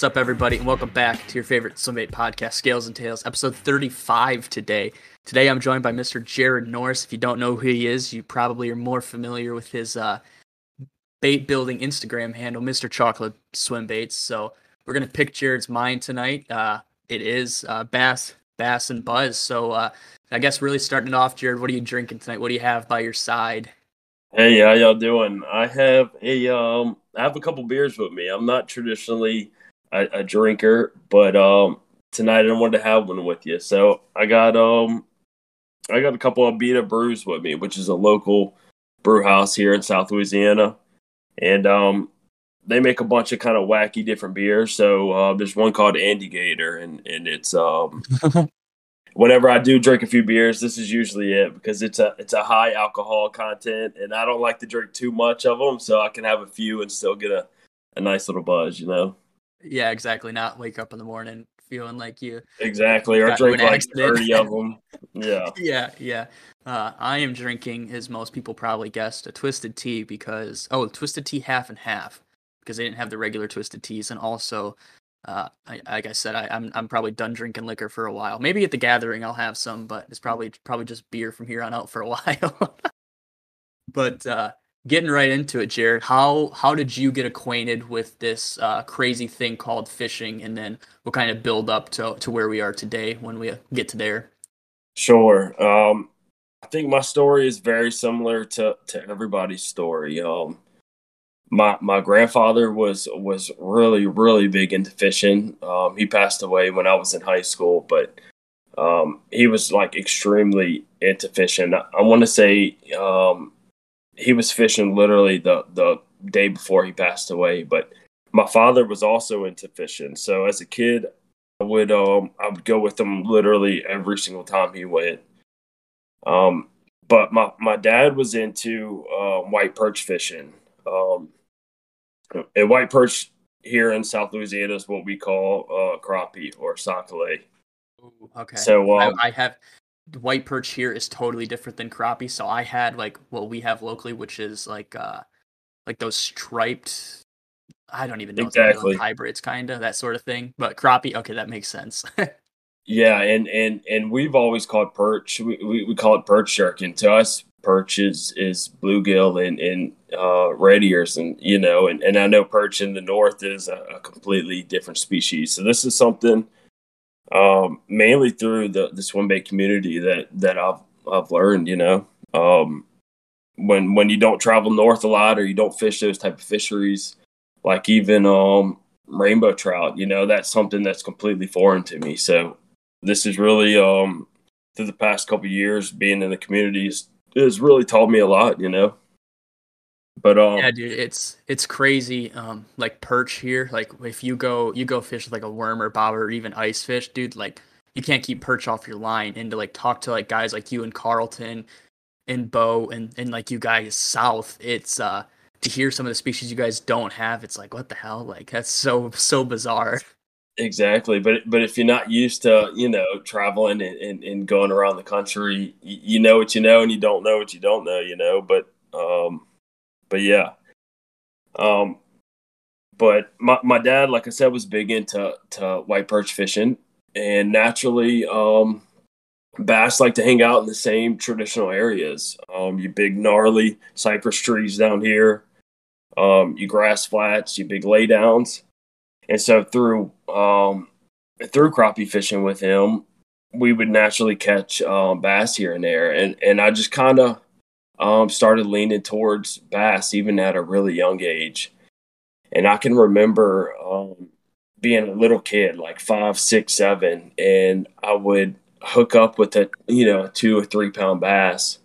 What's up, everybody, and welcome back to your favorite Swimbait podcast, Scales and Tails, episode 35 today. Today, I'm joined by Mr. Jared Norris. If you don't know who he is, you probably are more familiar with his uh, bait building Instagram handle, Mr. Chocolate Swim Baits. So, we're going to pick Jared's mind tonight. Uh, it is uh, bass, bass, and buzz. So, uh, I guess really starting it off, Jared, what are you drinking tonight? What do you have by your side? Hey, how y'all doing? I have a um, I have a couple beers with me. I'm not traditionally a, a drinker, but um, tonight I wanted to have one with you. So I got um, I got a couple of Abita Brews with me, which is a local brew house here in South Louisiana, and um, they make a bunch of kind of wacky different beers. So uh, there's one called Andygator, and and it's um, whenever I do drink a few beers, this is usually it because it's a it's a high alcohol content, and I don't like to drink too much of them, so I can have a few and still get a a nice little buzz, you know. Yeah, exactly. Not wake up in the morning feeling like you exactly or drink like accident. 30 of them. Yeah. yeah, yeah. Uh, I am drinking, as most people probably guessed, a twisted tea because oh, twisted tea half and half because they didn't have the regular twisted teas, and also, uh, I, like I said, I, I'm I'm probably done drinking liquor for a while. Maybe at the gathering I'll have some, but it's probably probably just beer from here on out for a while. but uh, getting right into it, Jared, how how did you get acquainted with this uh, crazy thing called fishing, and then we'll kind of build up to to where we are today when we get to there. Sure. Um, I think my story is very similar to to everybody's story. Um, my my grandfather was was really really big into fishing. Um, he passed away when I was in high school, but um, he was like extremely into fishing. I, I want to say um, he was fishing literally the the day before he passed away. But my father was also into fishing, so as a kid, I would um I would go with him literally every single time he went. Um, but my my dad was into uh, white perch fishing. Um, and white perch here in South Louisiana is what we call uh, crappie or sac-a-lait. Okay. So um, I, I, have white perch here is totally different than crappie. So I had like what we have locally, which is like uh like those striped. I don't even know exactly hybrids, kind of that sort of thing. But crappie, okay, that makes sense. yeah, and and and we've always called perch. We, we, we call it perch shark, and to us, perch is is bluegill and and uh, red ears, and you know, and and I know perch in the north is a, a completely different species. So this is something um, mainly through the the swim bait community that that I've I've learned. You know, um, when when you don't travel north a lot or you don't fish those type of fisheries, like even um, rainbow trout, you know, that's something that's completely foreign to me. So this is really um, through the past couple years being in the communities has really taught me a lot. You know. But um, yeah, dude, it's it's crazy. Um, like perch here, like if you go you go fish with like a worm or bobber or even ice fish, dude, like you can't keep perch off your line. And to like talk to like guys like you and Carlton and Bo and and like you guys south, it's uh to hear some of the species you guys don't have. It's like what the hell? Like that's so so bizarre. Exactly, but but if you're not used to you know traveling and, and, and going around the country, you, you know what you know and you don't know what you don't know, you know. But um, but yeah. Um, but my my dad, like I said, was big into to white perch fishing, and naturally, um, bass like to hang out in the same traditional areas. Um, you big gnarly cypress trees down here, um, you grass flats, you big laydowns, and so through um, through crappie fishing with him, we would naturally catch um, bass here and there, and and I just kind of um, started leaning towards bass even at a really young age. And I can remember um, being a little kid, like five, six, seven, and I would hook up with a you know a two or three pound bass,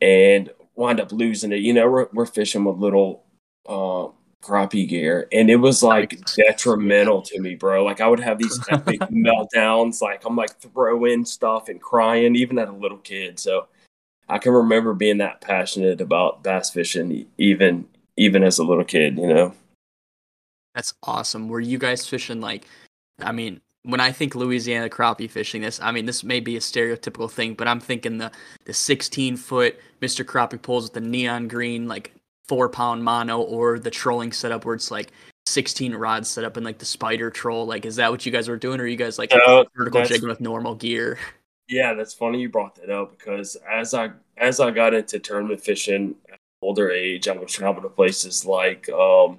and wind up losing it. You know, we're, we're fishing with little uh, crappie gear, and it was like detrimental to me, bro. Like I would have these epic meltdowns, like I'm like throwing stuff and crying, even at a little kid. So I can remember being that passionate about bass fishing, even even as a little kid. You know. That's awesome. Were you guys fishing like? I mean, when I think Louisiana crappie fishing, this I mean this may be a stereotypical thing, but I'm thinking the the 16 foot Mr. Crappie poles with the neon green like four pound mono, or the trolling setup where it's like 16 rods set up in like the spider troll. Like, is that what you guys were doing, or are you guys like No, vertical jigging with normal gear? Yeah, that's funny you brought that up because as I as I got into tournament fishing at an older age, I would travel to places like um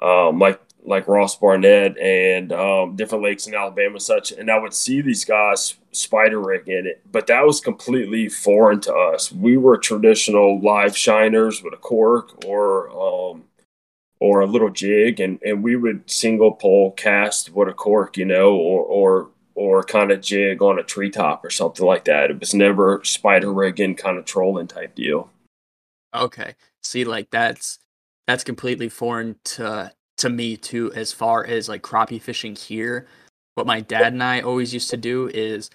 um like like Ross Barnett and um different lakes in Alabama and such, and I would see these guys spider rigging it, but that was completely foreign to us. We were traditional live shiners with a cork or um or a little jig and, and we would single pole cast with a cork, you know, or or or kind of jig on a treetop or something like that. It was never spider rigging kind of trolling type deal. Okay. See, like that's that's completely foreign to to me too, as far as like crappie fishing here. What my dad and I always used to do is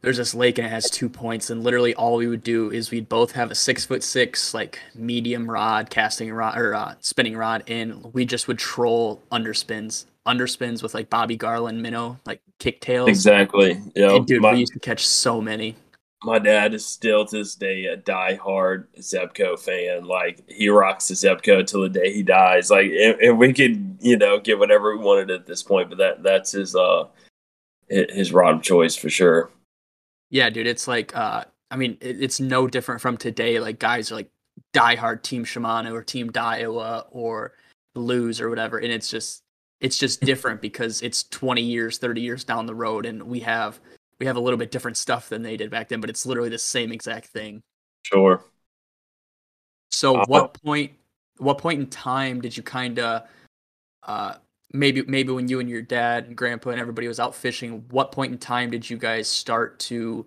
there's this lake and it has two points, and literally all we would do is we'd both have a six foot six like medium rod, casting rod or uh, spinning rod, and we just would troll underspins, underspins with like Bobby Garland minnow, like kicktails. Exactly. Yeah. And dude, my, we used to catch so many. my dad is still to this day a diehard Zebco fan. Like he rocks the Zebco till the day he dies. Like and, and we could, you know, get whatever we wanted at this point, but that that's his uh his rod of choice for sure. Yeah, dude, it's like uh I mean, it, it's no different from today. Like guys are like diehard Team Shimano or Team Daiwa or Lew's or whatever, and it's just it's just different because it's 20 years, 30 years down the road, and we have we have a little bit different stuff than they did back then, but it's literally the same exact thing. Sure. So, Uh, what point what point in time did you kind of uh maybe maybe when you and your dad and grandpa and everybody was out fishing, what point in time did you guys start to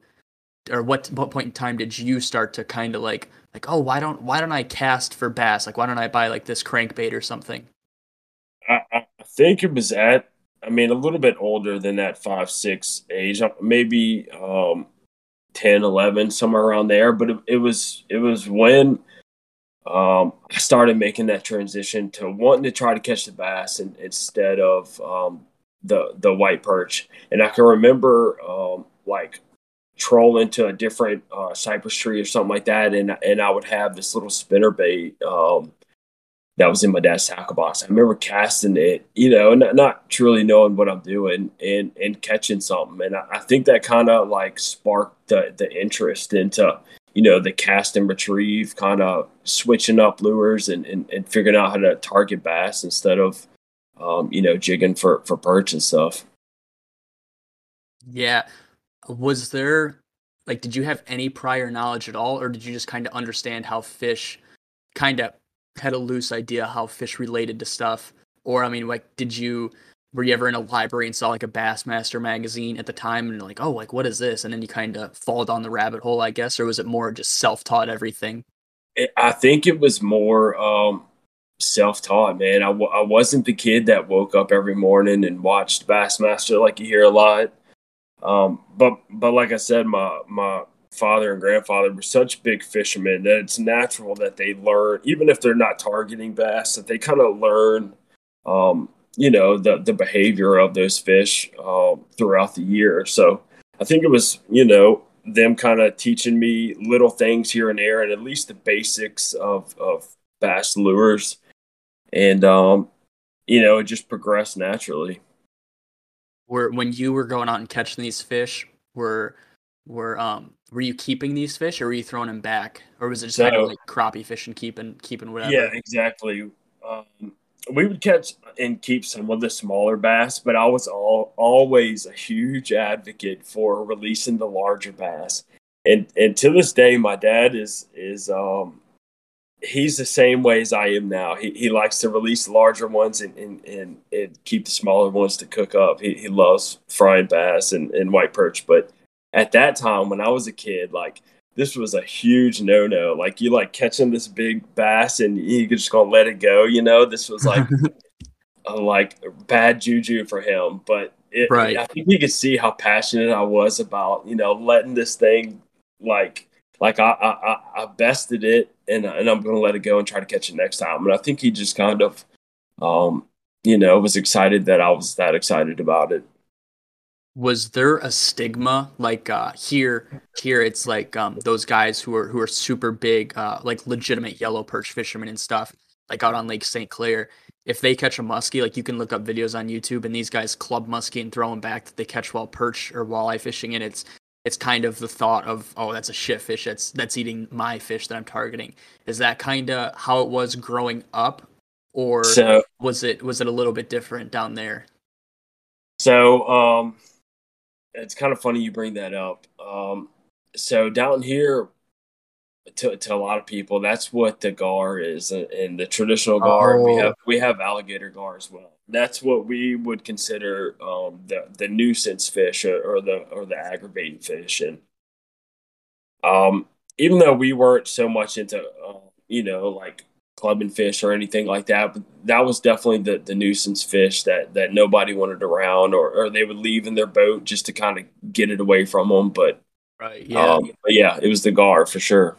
or what what point in time did you start to kind of like like oh why don't why don't I cast for bass like why don't I buy like this crankbait or something I, I It was at I mean a little bit older than that five six age, uh, maybe um 10, 11, somewhere around there. But it, it was it was when um I started making that transition to wanting to try to catch the bass and, instead of um the the white perch. And I can remember um like troll into a different uh, cypress tree or something like that, and and I would have this little spinner bait um, that was in my dad's tackle box. I remember casting it, you know, not, not truly knowing what I'm doing and and catching something, and I, I think that kind of like sparked the the interest into you know the cast and retrieve, kind of switching up lures and, and and figuring out how to target bass instead of um, you know jigging for for perch and stuff. yeah was there like did you have any prior knowledge at all or did you just kind of understand how fish kind of had a loose idea how fish related to stuff or i mean like did you were you ever in a library and saw like a bassmaster magazine at the time and like oh like what is this and then you kind of fall down the rabbit hole i guess or was it more just self-taught everything I think it was more um, self-taught, man. I, w- I wasn't the kid that woke up every morning and watched Bassmaster like you hear a lot. Um, but but like I said, my my father and grandfather were such big fishermen that it's natural that they learn, even if they're not targeting bass, that they kind of learn, um, you know, the the behavior of those fish um, throughout the year. So I think it was, you know, them kind of teaching me little things here and there, and at least the basics of of bass lures, and um, you know, it just progressed naturally. were when you were going out and catching these fish were were um were you keeping these fish or were you throwing them back or was it just kind of like crappie fishing keeping keeping whatever Yeah, exactly. Um, we would catch and keep some of the smaller bass, but I was all, always a huge advocate for releasing the larger bass. And and to this day, my dad is is um, he's the same way as I am now. He he likes to release the larger ones and and, and, and keep the smaller ones to cook up. He he loves frying bass and, and white perch. But at that time when I was a kid, like this was a huge no no. Like you like catching this big bass and you just gonna let it go, you know? This was like a, like bad juju for him. But it, Right. I think you could see how passionate I was about, you know, letting this thing like like I I, I- I bested it and and I'm gonna let it go and try to catch it next time. And I think he just kind of um you know was excited that I was that excited about it. Was there a stigma like uh here here it's like um those guys who are who are super big uh like legitimate yellow perch fishermen and stuff like out on lake st clair if they catch a muskie, like you can look up videos on YouTube, and these guys club muskie and throw them back that they catch while perch or walleye fishing, and it's it's kind of the thought of oh that's a shit fish that's that's eating my fish that I'm targeting. Is that kind of how it was growing up, or So was it was it a little bit different down there? so um, it's kind of funny you bring that up. Um, so down here, to to a lot of people, that's what the gar is, and, the traditional gar. We Oh. have we have alligator gar as well. That's what we would consider um, the the nuisance fish or, or the or the aggravating fish, and um, even though we weren't so much into uh, you know like clubbing fish or anything like that, but that was definitely the, the nuisance fish that that nobody wanted around, or, or they would leave in their boat just to kind of get it away from them. But Right. yeah, um, but yeah, it was the gar for sure.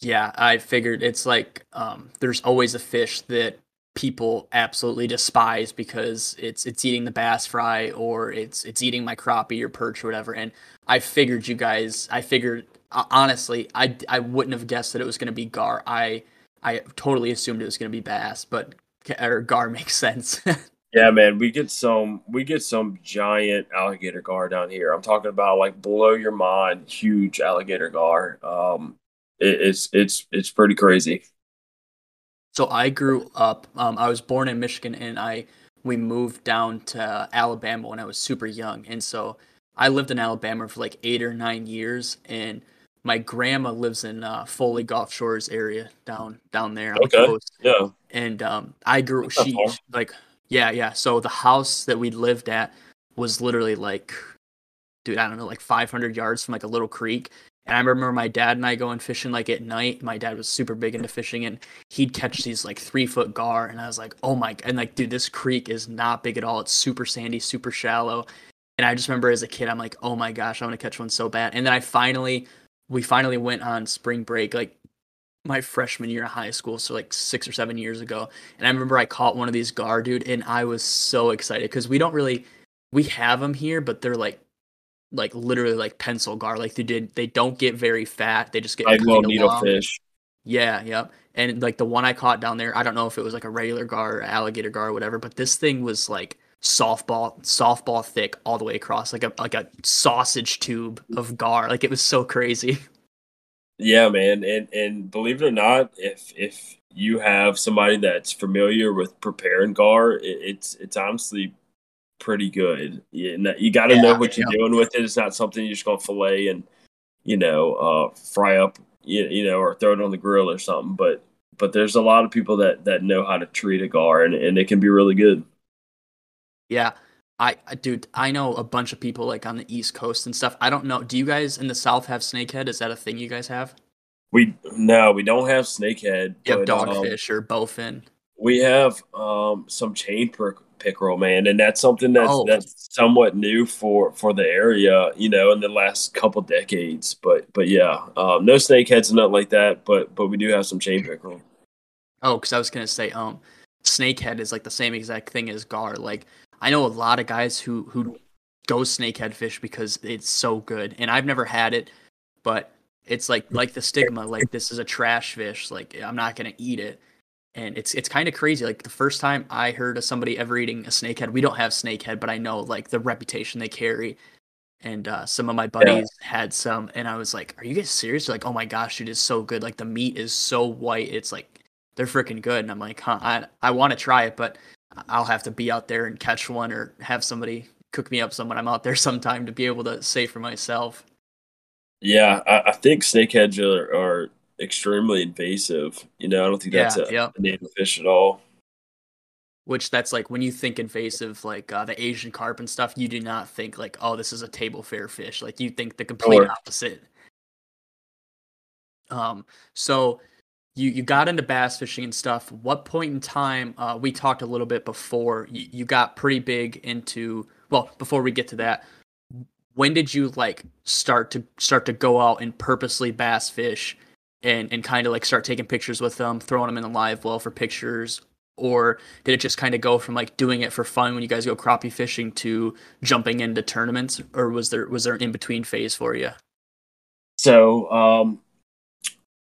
Yeah, I figured it's like um, there's always a fish that people absolutely despise because it's it's eating the bass fry or it's it's eating my crappie or perch or whatever. And I figured you guys, I figured honestly, I I wouldn't have guessed that it was going to be gar. I I totally assumed it was going to be bass, but or gar makes sense. Yeah, man, we get some we get some giant alligator gar down here. I'm talking about like blow your mind, huge alligator gar. Um, it, it's it's it's pretty crazy. So I grew up. Um, I was born in Michigan, and I we moved down to Alabama when I was super young, and so I lived in Alabama for like eight or nine years. And my grandma lives in uh, Foley Gulf Shores area down down there on Okay. the coast. Yeah, And um, I grew That's not she like yeah yeah. So the house that we lived at was literally like, dude, I don't know, like 500 yards from like a little creek. And I remember my dad and I going fishing like at night. My dad was super big into fishing, and he'd catch these like three foot gar. And I was like, oh my, and like, dude, this creek is not big at all. It's super sandy, super shallow. And I just remember as a kid, I'm like, oh my gosh, I want to catch one so bad. And then I finally, we finally went on spring break, like my freshman year of high school, so like six or seven years ago. And I remember I caught one of these gar, dude, and I was so excited because we don't really, we have them here, but they're like like literally like pencil gar. Like they did, they don't get very fat. They just get like little kinda long. needlefish. Yeah, yep. And like the one I caught down there, I don't know if it was like a regular gar or alligator gar or whatever, but this thing was like softball, softball thick all the way across, like a like a sausage tube of gar. Like it was so crazy. Yeah, man, and and believe it or not, if if you have somebody that's familiar with preparing gar, it, it's it's honestly pretty good. You, you got to know what you're yeah. doing with it. It's not something you're just gonna fillet and you know uh, fry up, you, you know, or throw it on the grill or something. But but there's a lot of people that that know how to treat a gar, and, and it can be really good. Yeah. I, I dude, I know a bunch of people like on the East Coast and stuff. I don't know. Do you guys in the South have snakehead? Is that a thing you guys have? We no, we don't have snakehead. You have um, dogfish or bowfin? We have um, some chain pick- pickerel, man, and that's something that's Oh. that's somewhat new for for the area, you know, in the last couple decades. But but yeah, um, no snakeheads and nothing like that. But but we do have some chain pickerel. Oh, because I was gonna say, um, snakehead is like the same exact thing as gar. Like I know a lot of guys who who go snakehead fish because it's so good, and I've never had it, but it's like like the stigma, like this is a trash fish. Like I'm not gonna eat it, and it's it's kind of crazy. Like the first time I heard of somebody ever eating a snakehead, we don't have snakehead, but I know like the reputation they carry. And uh, some of my buddies had some, and I was like, "Are you guys serious?" They're like, "Oh my gosh, it is so good! Like the meat is so white. It's like they're freaking good. And I'm like, huh, I, I want to try it, but I'll have to be out there and catch one or have somebody cook me up some when I'm out there sometime to be able to say for myself. Yeah, I, I think snakeheads are, are extremely invasive. You know, I don't think that's Yeah, a, yeah. a native fish at all. Which that's like when you think invasive, like uh, the Asian carp and stuff, you do not think like, oh, this is a table fare fish. Like you think the complete Sure. opposite. Um, so you you got into bass fishing and stuff. What point in time? Uh, we talked a little bit before. You, you got pretty big into. Well, before we get to that, when did you like start to start to go out and purposely bass fish, and and kind of like start taking pictures with them, throwing them in the live well for pictures, or did it just kind of go from like doing it for fun when you guys go crappie fishing to jumping into tournaments, or was there was there an in between phase for you? So um,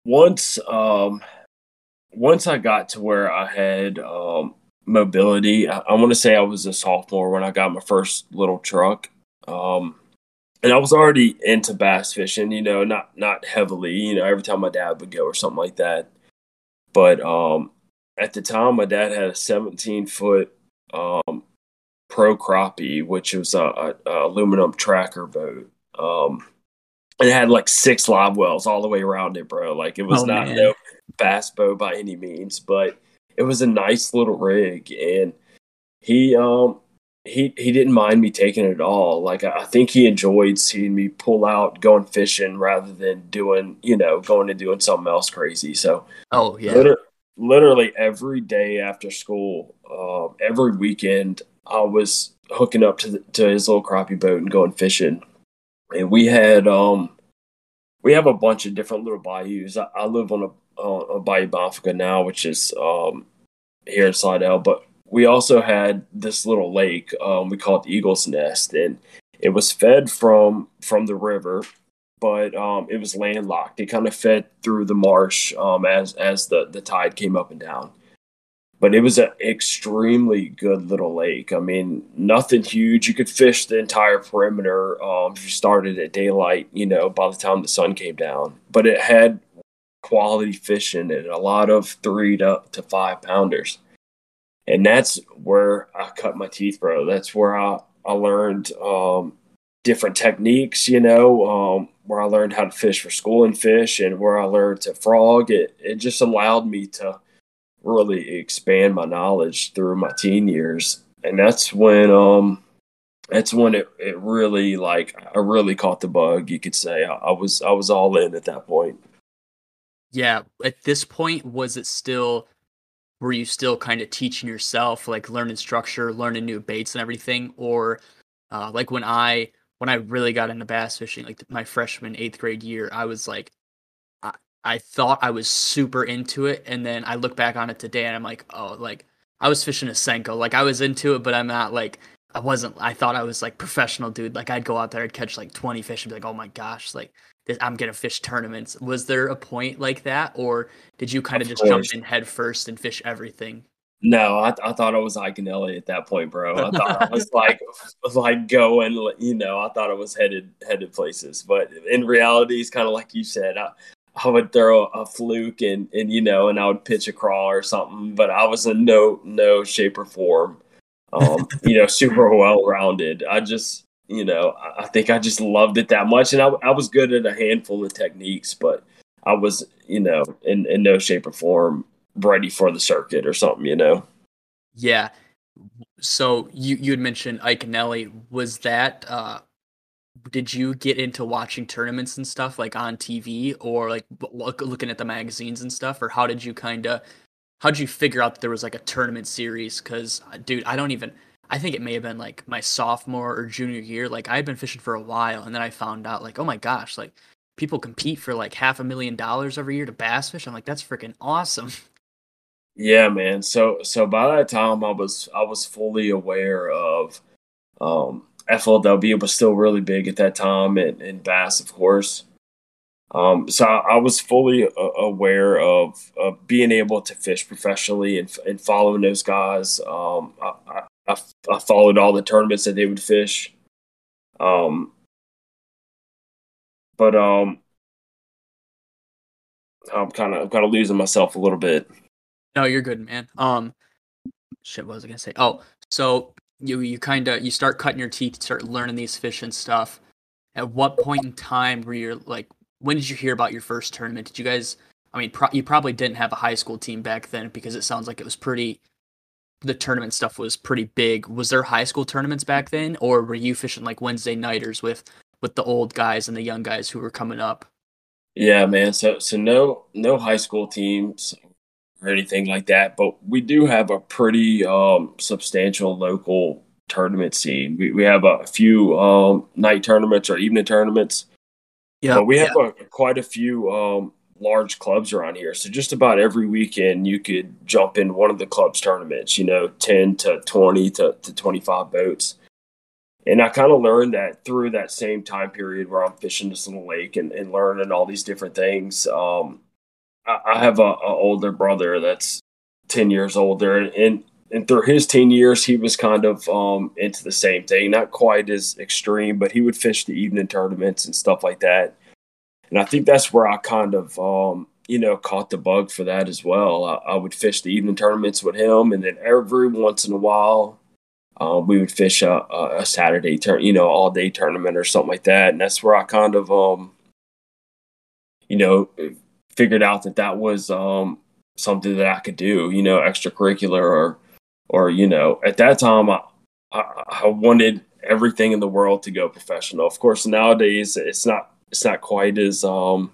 once um, once I got to where I had um, mobility, I, I want to say I was a sophomore when I got my first little truck. Um, and I was already into bass fishing, you know, not not heavily, you know, every time my dad would go or something like that. But um, at the time, my dad had a 17 foot um, Pro Crappie, which was a, a, a aluminum tracker boat. Um, and it had like six live wells all the way around it, bro. Like it was oh, not man. no bass boat by any means, but it was a nice little rig, and he um he he didn't mind me taking it at all. Like I think he enjoyed seeing me pull out going fishing rather than doing you know going and doing something else crazy. So oh yeah, literally, literally every day after school, uh, every weekend, I was hooking up to the, to his little crappie boat and going fishing. And we had um we have a bunch of different little bayous. I, I live on a, uh, a bayou Bonfouca now, which is um here in Slidell, but we also had this little lake. Um, we call it Eagle's Nest, and it was fed from from the river, but um, it was landlocked. It kind of fed through the marsh um, as as the the tide came up and down. But it was an extremely good little lake. I mean, nothing huge. You could fish the entire perimeter um, if you started at daylight. You know, by the time the sun came down. But it had quality fishing and a lot of three to, to five pounders and that's where I cut my teeth, bro. That's where I I learned um, different techniques, you know, um, where I learned how to fish for school and fish, and where I learned to frog. It it just allowed me to really expand my knowledge through my teen years, and that's when um that's when it, it really like I really caught the bug. You could say I, I was I was all in at that point. Yeah, at this point, was it still were you still kind of teaching yourself like learning structure learning new baits and everything or uh, like when i when i really got into bass fishing like my freshman eighth grade year i was like I, thought i was super into it and then i look back on it today and i'm like oh like i was fishing a senko like i was into it but i'm not like i wasn't i thought i was like professional dude like i'd go out there i'd catch like 20 fish and be like oh my gosh like I'm gonna fish tournaments. Was there a point like that, or did you kind of, of just course. jump in head first and fish everything? No, I, I thought I was Iaconelli at that point, bro. I thought I was like was like going, you know, I thought I was headed headed places, but in reality, it's kind of like you said. I, I would throw a fluke and and you know, and I would pitch a crawl or something, but I was in no no shape or form, um, you know, super well rounded. I just you know, I think I just loved it that much. And I, I was good at a handful of techniques, but I was, you know, in, in no shape or form ready for the circuit or something, you know? Yeah. So you, you had mentioned Iaconelli. Was that, uh, did you get into watching tournaments and stuff like on TV or like look, looking at the magazines and stuff? Or how did you kind of, how did you figure out that there was like a tournament series? Cause dude, I don't even, I think it may have been like my sophomore or junior year. Like I had been fishing for a while, and then I found out like, oh my gosh, like people compete for like half a million dollars every year to bass fish. I'm like, that's freaking awesome. Yeah, man. So so by that time, I was I was fully aware of um, FLW was still really big at that time, and, and bass, of course. Um, so I, I, was fully uh, aware of, of being able to fish professionally and, and following those guys. Um, I, I, I followed all the tournaments that they would fish. Um, but um, I'm kind of I'm kind of losing myself a little bit. No, you're good, man. Um, shit, what was I gonna say? Oh, so you you kind of you start cutting your teeth, start learning these fish and stuff. At what point in time were you like? When did you hear about your first tournament? Did you guys? I mean, pro- you probably didn't have a high school team back then because it sounds like it was pretty the tournament stuff was pretty big. Was there high school tournaments back then, or were you fishing like Wednesday nighters with with the old guys and the young guys who were coming up? Yeah, man. So so no no high school teams or anything like that, but we do have a pretty um, substantial local tournament scene. We we have a few um, night tournaments or evening tournaments. Yeah, but we have yeah. a, quite a few um, large clubs around here. So just about every weekend you could jump in one of the clubs tournaments, you know, 10 to 20 to, to 25 boats. And I kind of learned that through that same time period where I'm fishing this little lake and, and learning all these different things. Um, I have a, a older brother that's ten years older, and and through his teen years, he was kind of um, into the same thing, not quite as extreme, but he would fish the evening tournaments and stuff like that. And I think that's where I kind of, um, you know, caught the bug for that as well. I, I, would fish the evening tournaments with him, and then every once in a while, um, we would fish a, a Saturday turn, you know, all day tournament or something like that. And that's where I kind of, um, you know, figured out that that was um, something that I could do, you know, extracurricular or or you know, at that time, I, I, I wanted everything in the world to go professional. Of course, nowadays it's not it's not quite as um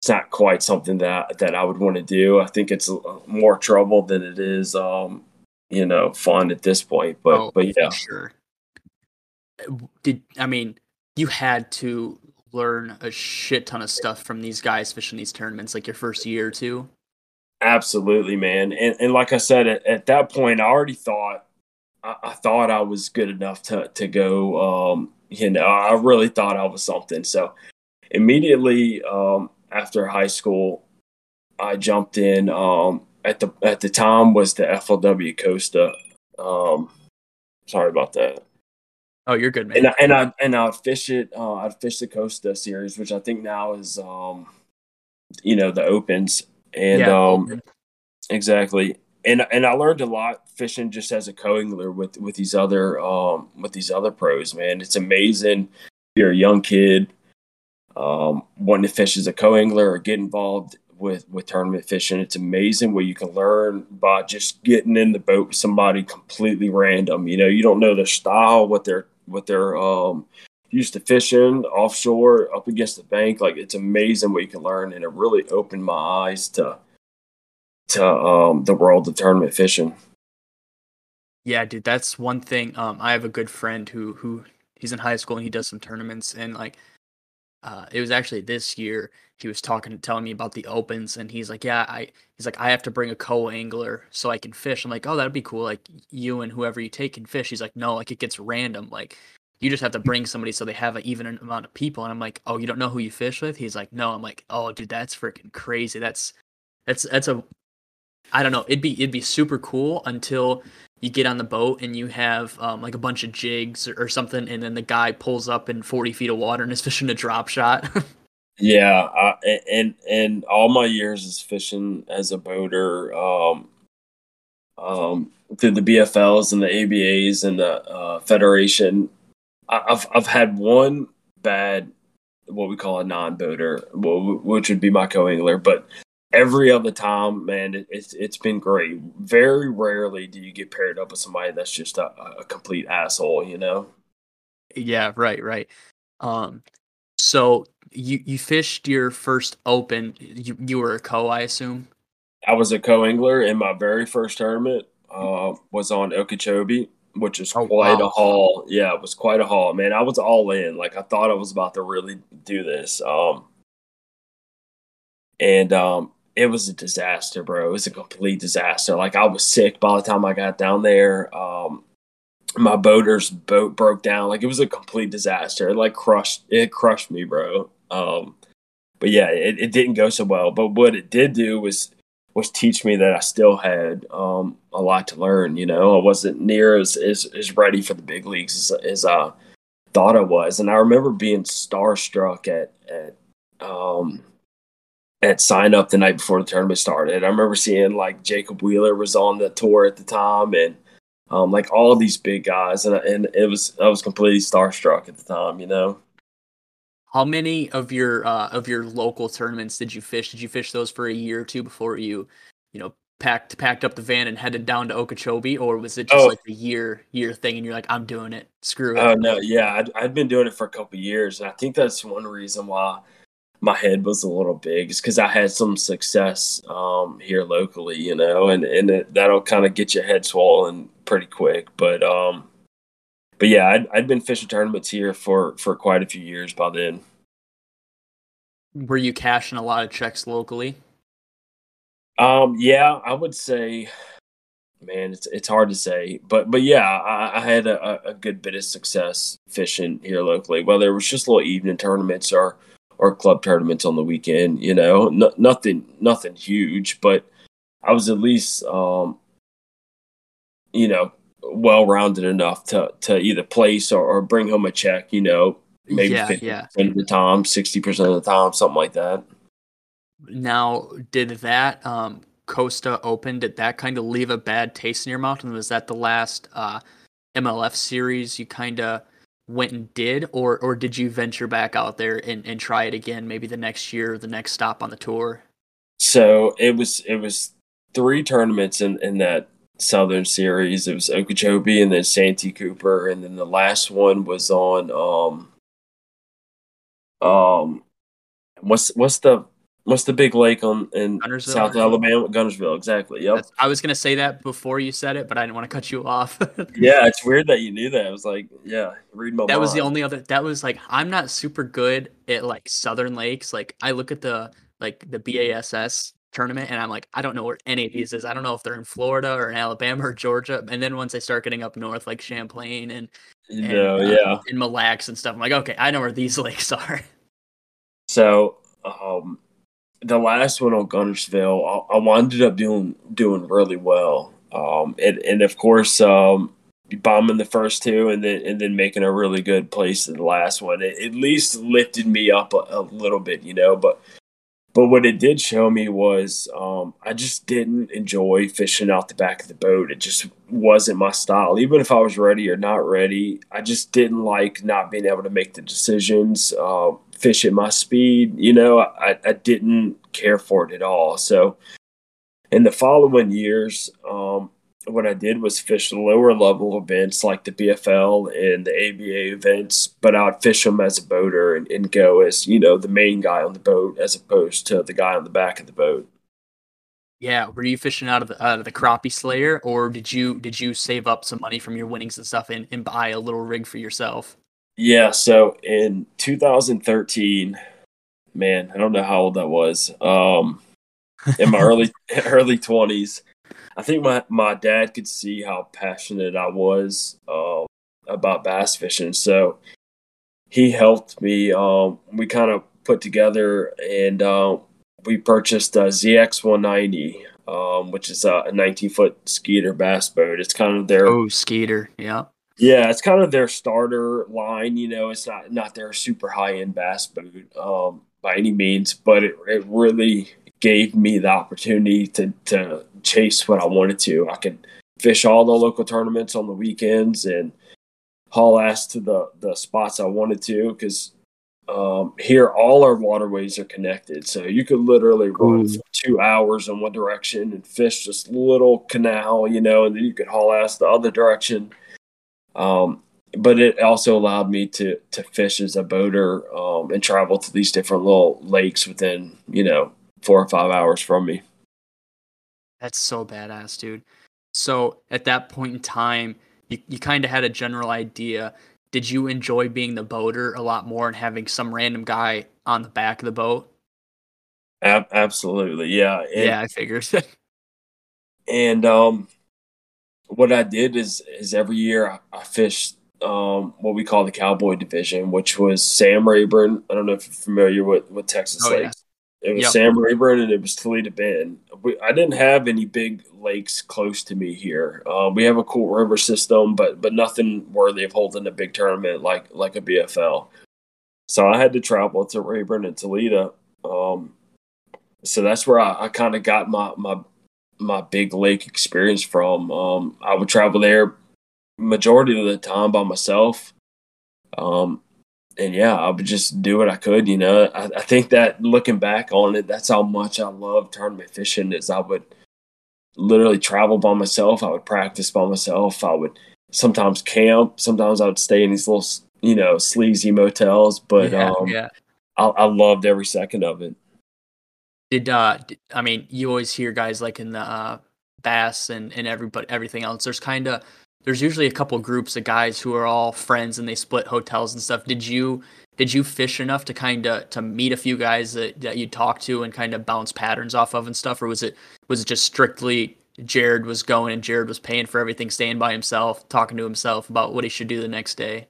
it's not quite something that that I would want to do. I think it's more trouble than it is um you know fun at this point. But oh, but yeah, sure. Did I mean you had to learn a shit ton of stuff from these guys fishing these tournaments like your first year or two? Absolutely, man. And, and like I said, at, at that point, I already thought I, I, thought I was good enough to to go. Um, you know, I really thought I was something. So immediately um, after high school, I jumped in. Um, at the at the time was the FLW Costa. Um, sorry about that. Oh, you're good, man. And I, and I and I fish it. Uh, I fish the Costa series, which I think now is um, you know, the opens and yeah. um, exactly. And and I learned a lot fishing just as a co-angler with with these other um with these other pros. Man, it's amazing. If you're a young kid, um, wanting to fish as a co-angler or get involved with with tournament fishing. It's amazing what you can learn by just getting in the boat with somebody completely random. You know, you don't know their style, what they're what they're um used to fishing offshore up against the bank. Like it's amazing what you can learn, and it really opened my eyes to to um, the world of tournament fishing. Yeah, dude, that's one thing. Um, I have a good friend who who he's in high school and he does some tournaments, and like, uh, it was actually this year he was talking, telling me about the opens, and he's like, yeah, I, he's like, I have to bring a co-angler so I can fish. I'm like, oh, that'd be cool. Like you and whoever you take can fish. He's like, no, like it gets random. Like you just have to bring somebody so they have an even amount of people. And I'm like, oh, you don't know who you fish with? He's like, no. I'm like, oh, dude, that's freaking crazy. That's that's that's a I don't know. It'd be it'd be super cool until you get on the boat and you have um, like a bunch of jigs or, or, something, and then the guy pulls up in 40 feet of water and is fishing a drop shot. yeah, uh, and and all my years is fishing as a boater. Um, um, through the BFLs and the ABAs and the uh, Federation, I've I've had one bad what we call a non-boater, which would be my co-angler, but every other time, man, it's it's been great. Very rarely do you get paired up with somebody that's just a, a complete asshole, you know. Yeah, right, right. Um, so you you fished your first open. You you were a co, I assume. I was a co-angler in my very first tournament. Uh, was on Okeechobee which is oh, quite wow. a haul. Yeah, it was quite a haul, man. I was all in. Like I thought I was about to really do this. Um, and um, it was a disaster, bro. It was a complete disaster. Like I was sick by the time I got down there. Um, my boater's boat broke down. Like it was a complete disaster. It like crushed. It crushed me, bro. Um, but yeah, it, it didn't go so well. But what it did do was was teach me that I still had um, a lot to learn. You know, I wasn't near as, as, as ready for the big leagues as, as I thought I was. And I remember being starstruck at at um, at sign up the night before the tournament started. I remember seeing like Jacob Wheeler was on the tour at the time, and um, like all these big guys, and and it was I was completely starstruck at the time. You know. How many of your uh, of your local tournaments did you fish? Did you fish those for a year or two before you, you know, packed packed up the van and headed down to Okeechobee, or was it just oh. like a year year thing and you're like, I'm doing it, screw it? Oh no, yeah, I'd, I'd been doing it for a couple years, and I think that's one reason why my head was a little big is because I had some success um, here locally, you know, and and it, that'll kind of get your head swollen pretty quick. But um, but yeah, I'd, I'd been fishing tournaments here for for quite a few years by then. Were you cashing a lot of checks locally? Um, yeah, I would say, man, it's it's hard to say, but but yeah, I, I had a, a, good bit of success fishing here locally. Whether it was just little evening tournaments or or club tournaments on the weekend. You know, no, nothing nothing huge, but I was at least um, you know well rounded enough to to either place or, or bring home a check. You know, maybe Yeah, 50% yeah. of the time, 60% of the time, something like that. Now, did that um, Costa Open did that kind of leave a bad taste in your mouth? And was that the last uh, MLF series you kind of went and did, or or did you venture back out there and, and try it again, maybe the next year, the next stop on the tour? So it was it was three tournaments in, in that Southern Series. It was Okeechobee and then Santee Cooper, and then the last one was on um um what's what's the what's the big lake on in Guntersville? South Alabama? Guntersville, exactly. Yep. That's, I was gonna say that before you said it, but I didn't want to cut you off. Yeah, it's weird that you knew that. I was like, yeah, read my that was the only other that was like i'm not super good at like southern lakes like i look at the like the bass tournament and i'm like i don't know where any of these is i don't know if they're in florida or in alabama or georgia and then once i start getting up north like champlain and, You and know, uh, yeah. and mille lacs and stuff i'm like okay i know where these lakes are So, um, the last one on Guntersville, I, I wound up doing doing really well. Um, and, and of course, um, bombing the first two, and then and then making a really good place in the last one. It at least lifted me up a, a little bit, you know. But but what it did show me was um, I just didn't enjoy fishing out the back of the boat. It just wasn't my style. Even if I was ready or not ready, I just didn't like not being able to make the decisions, uh, fish at my speed. You know, I, I didn't care for it at all. So in the following years, um, what I did was fish lower level events like the BFL and the ABA events, but I'd fish them as a boater and, and go as, you know, the main guy on the boat as opposed to the guy on the back of the boat. yeah were you fishing out of the out of the crappie slayer or did you did you save up some money from your winnings and stuff and, and buy a little rig for yourself Yeah, so in 2013, man, I don't know how old that was. Um, in my early early 20s, I think my my dad could see how passionate I was uh, about bass fishing, so he helped me. Um, we kind of put together and uh, we purchased a ZX 190, um, which is a 19 foot skeeter bass boat. It's kind of their oh skeeter yeah yeah, it's kind of their starter line. You know, it's not not their super high end bass boat um, by any means, but it, it really gave me the opportunity to to chase what I wanted to. I could fish all the local tournaments on the weekends and haul ass to the the spots I wanted to because um, here all our waterways are connected, so you could literally run for two hours in one direction and fish this little canal, you know, and then you could haul ass the other direction. Um, but it also allowed me to to fish as a boater um, and travel to these different little lakes within you know four or five hours from me. That's so badass, dude. So at that point in time, you, you kind of had a general idea. Did you enjoy being the boater a lot more and having some random guy on the back of the boat? Ab- absolutely, yeah. And, yeah, I figured. And um, what I did is is every year I, I fished um, what we call the Cowboy Division, which was Sam Rayburn. I don't know if you're familiar with with Texas Oh, yeah. lakes. It was Yep. Sam Rayburn and it was Toledo Bend. We, I didn't have any big lakes close to me here. Um, we have a cool river system, but but nothing worthy of holding a big tournament like like a BFL. So I had to travel to Rayburn and Toledo. Um, so that's where I, I kind of got my my my big lake experience from. Um, I would travel there majority of the time by myself. Um, and yeah, I would just do what I could, you know. I, I think that looking back on it, that's how much I love tournament fishing is I would literally travel by myself. I would practice by myself. I would sometimes camp. Sometimes I would stay in these little, you know, sleazy motels, but yeah, um, yeah. I, I loved every second of it. Did uh, I mean, you always hear guys like in the uh, bass and and everybody everything else. There's kind of there's usually a couple groups of guys who are all friends and they split hotels and stuff. Did you did you fish enough to kind of to meet a few guys that that you talk to and kind of bounce patterns off of and stuff, or was it was it just strictly Jared was going and Jared was paying for everything, staying by himself, talking to himself about what he should do the next day?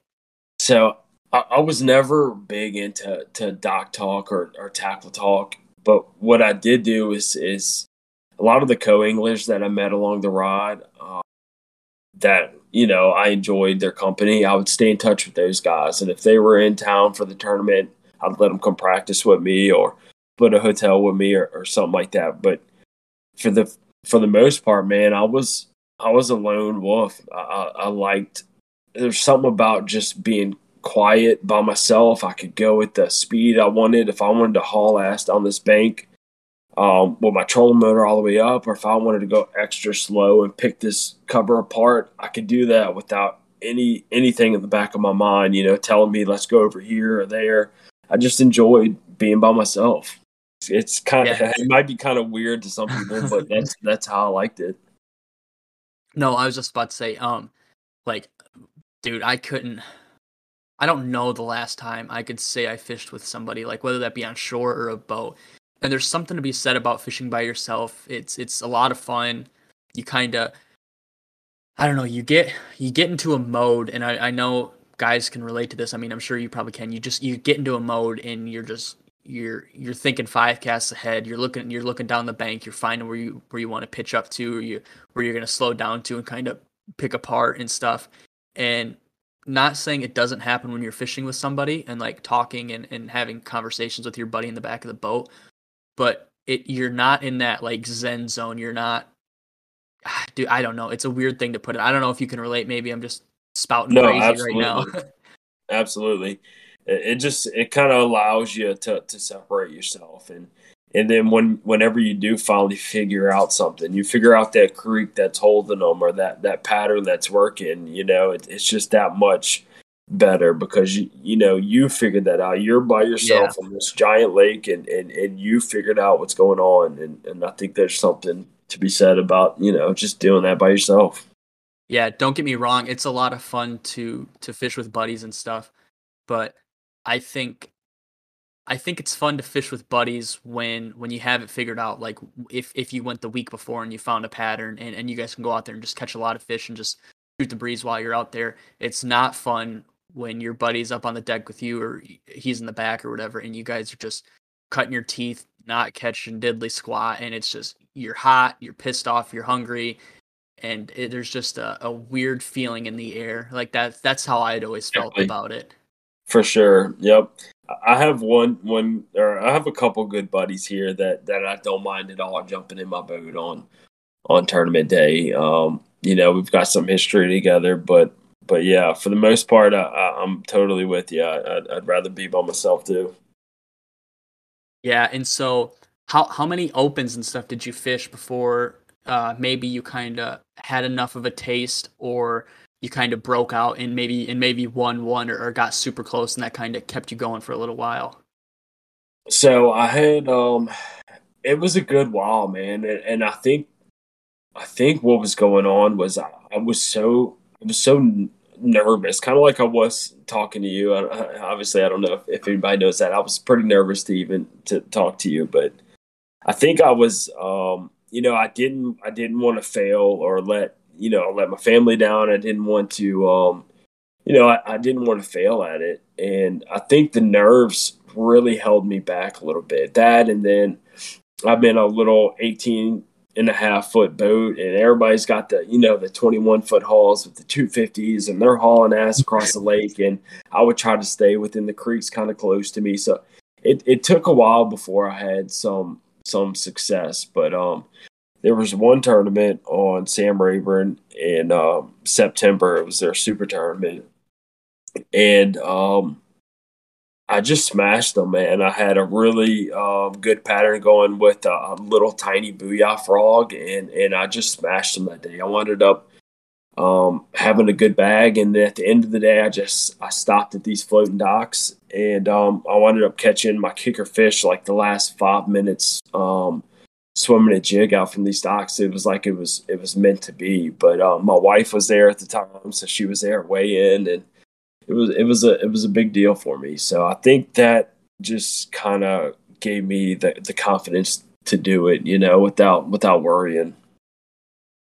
So I, I was never big into to dock talk or, or tackle talk, but what I did do is is a lot of the co-anglers that I met along the ride uh, that you know I enjoyed their company. I would stay in touch with those guys, and if they were in town for the tournament, I'd let them come practice with me or put a hotel with me or, or something like that. But for the for the most part, man, I was I was a lone wolf. I, I, I liked there's something about just being quiet by myself. I could go at the speed I wanted. If I wanted to haul ass down this bank um, with my trolling motor all the way up, or if I wanted to go extra slow and pick this cover apart, I could do that without any anything in the back of my mind, you know, telling me let's go over here or there. I just enjoyed being by myself. It's, it's kind of yeah. it might be kind of weird to some people, but that's that's how I liked it. No, I was just about to say, um, like, dude, I couldn't. I don't know the last time I could say I fished with somebody, like whether that be on shore or a boat. And there's something to be said about fishing by yourself. It's it's a lot of fun. You kind of, I don't know, you get you get into a mode, and I, I know guys can relate to this. I mean, I'm sure you probably can. You just you get into a mode, and you're just you're you're thinking five casts ahead. You're looking you're looking down the bank. You're finding where you where you want to pitch up to, or you where you're going to slow down to, and kind of pick apart and stuff. And not saying it doesn't happen when you're fishing with somebody and like talking and, and having conversations with your buddy in the back of the boat, but it you're not in that like zen zone. You're not ah, dude, I don't know. It's a weird thing to put it. I don't know if you can relate. Maybe I'm just spouting no, crazy absolutely. right now. absolutely. It just it kind of allows you to to separate yourself and and then when whenever you do finally figure out something you figure out that creek that's holding them or that that pattern that's working you know it, it's just that much better because you you know you figured that out. You're by yourself yeah. on this giant lake and, and and you figured out what's going on. And and i think there's something to be said about you know just doing that by yourself. Yeah don't get me wrong. It's a lot of fun to to fish with buddies and stuff. But i think I think it's fun to fish with buddies when when you have it figured out. Like if if you went the week before and you found a pattern and, and you guys can go out there and just catch a lot of fish and just shoot the breeze while you're out there. It's not fun when your buddy's up on the deck with you or he's in the back or whatever and you guys are just cutting your teeth, not catching diddly squat and it's just you're hot, you're pissed off, you're hungry, and it, there's just a, a weird feeling in the air. Like that that's how I'd always felt Definitely. about it. For sure. Yep. I have one one or I have a couple good buddies here that that I don't mind at all jumping in my boat on on tournament day. Um, you know, we've got some history together, but but yeah, for the most part, I, am totally with you. I, I'd, I'd rather be by myself too. Yeah, and so how how many opens and stuff did you fish before? Uh, maybe you kind of had enough of a taste, or you kind of broke out and maybe and maybe won one or, or got super close and that kind of kept you going for a little while. So i had um it was a good while man and, and i think i think what was going on was i, I was so i was so nervous kind of like i was talking to you. I, obviously i don't know if, if anybody knows that. I was pretty nervous to even to talk to you but i think i was um you know i didn't i didn't want to fail or let you know, let my family down. I didn't want to, um, you know, I, I didn't want to fail at it. And I think the nerves really held me back a little bit. That, and then I'm in a little 18 and a half foot boat, and everybody's got the, you know, the 21 foot hauls with the 250s, and they're hauling ass across the lake. And I would try to stay within the creeks kind of close to me. So it, it took a while before I had some some success. But um, there was one tournament on Sam Rayburn in um, September. It was their super tournament, and um, I just smashed them, man. I had a really um, good pattern going with a, little tiny booyah frog, and and I just smashed them that day. I ended up um, having a good bag, and at the end of the day, I just I stopped at these floating docks, and um, I ended up catching my kicker fish like the last five minutes. Um, swimming a jig out from these docks. It was like it was it was meant to be. But um, my wife was there at the time, so she was there way in, and it was it was a it was a big deal for me. So I think that just kind of gave me the the confidence to do it, you know, without without worrying.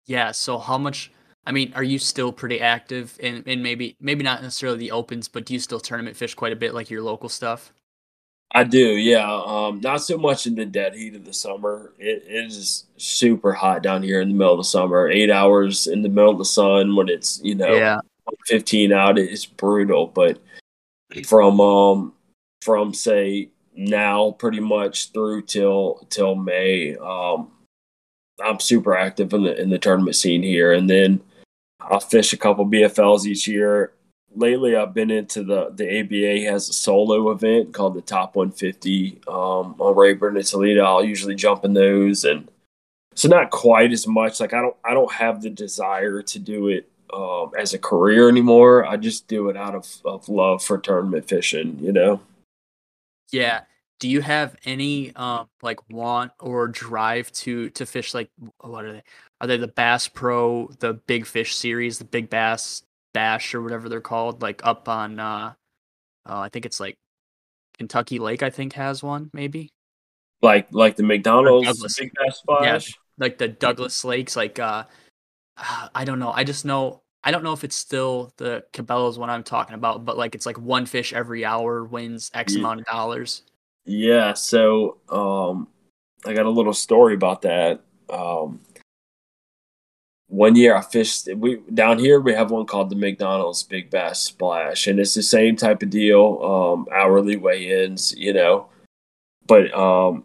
Yeah. So how much I mean, are you still pretty active in, in maybe maybe not necessarily the opens, but do you still tournament fish quite a bit like your local stuff? I do, yeah. Um, not so much in the dead heat of the summer. It, it is super hot down here in the middle of the summer. Eight hours in the middle of the sun when it's you know yeah. fifteen out, it's brutal. But from um from say now pretty much through till till May, um, I'm super active in the in the tournament scene here, and then I'll fish a couple BFLs each year lately I've been into the the ABA has a solo event called the Top 150 um, on Rayburn and Toledo. I'll usually jump in those, and so not quite as much. Like I don't I don't have the desire to do it um, as a career anymore. I just do it out of, of love for tournament fishing. You know. Yeah. Do you have any um, like want or drive to to fish like what are they? Are they the Bass Pro, the Big Fish series, the Big Bass Bash or whatever they're called, like up on uh, uh I think it's like Kentucky Lake, I think has one, maybe. Like like the McDonald's Big Splash. Yeah, like the Douglas Lakes, like uh I don't know. I just know I don't know if it's still the Cabela's one I'm talking about, but like it's like one fish every hour wins X yeah. amount of dollars. Yeah, so um I got a little story about that. Um one year I fished we down here we have one called the McDonald's Big Bass Splash and it's the same type of deal um, hourly weigh-ins you know but um,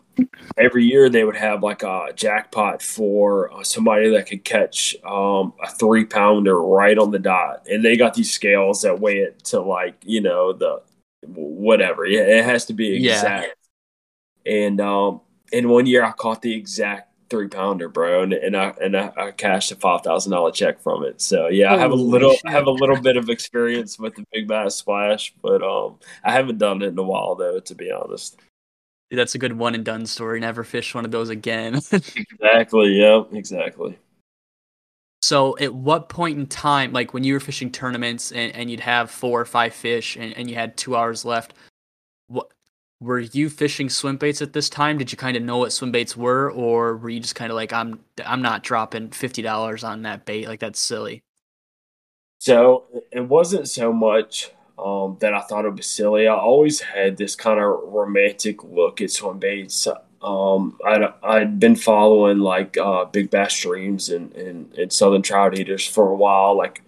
every year they would have like a jackpot for uh, somebody that could catch um, a three pounder right on the dot and they got these scales that weigh it to like you know the whatever yeah it has to be exact yeah. and um and one year I caught the exact three pounder, bro, and, and I and I, I cashed a five thousand dollar check from it. So yeah, I have a little shit. I have a little bit of experience with the big bass splash, but um, I haven't done it in a while though, to be honest. Dude, that's a good one and done story. Never fish one of those again. exactly. Yeah. Exactly. So, at what point in time, like when you were fishing tournaments and, and you'd have four or five fish and, and you had two hours left, what were you fishing swim baits at this time? Did you kind of know what swim baits were, or were you just kind of like, I'm I'm not dropping fifty dollars on that bait? Like that's silly. So it wasn't so much um, that I thought it was silly. I always had this kind of romantic look at swim baits. Um, I'd, I'd been following like uh, Big Bass Dreams and, and, and southern trout eaters for a while, like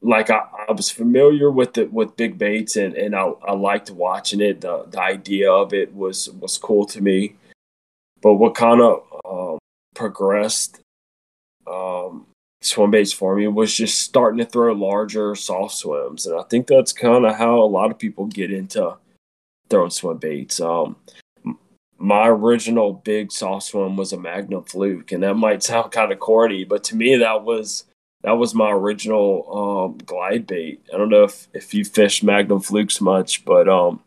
like I, I, was familiar with the with big baits and, and I, I liked watching it. The the idea of it was was cool to me. But what kind of um, progressed um, swim baits for me was just starting to throw larger soft swims, and I think that's kind of how a lot of people get into throwing swim baits. Um, my original big soft swim was a Magnum Fluke, and that might sound kind of corny, but to me that was that was my original um, glide bait. I don't know if, if you fish Magnum flukes much, but um,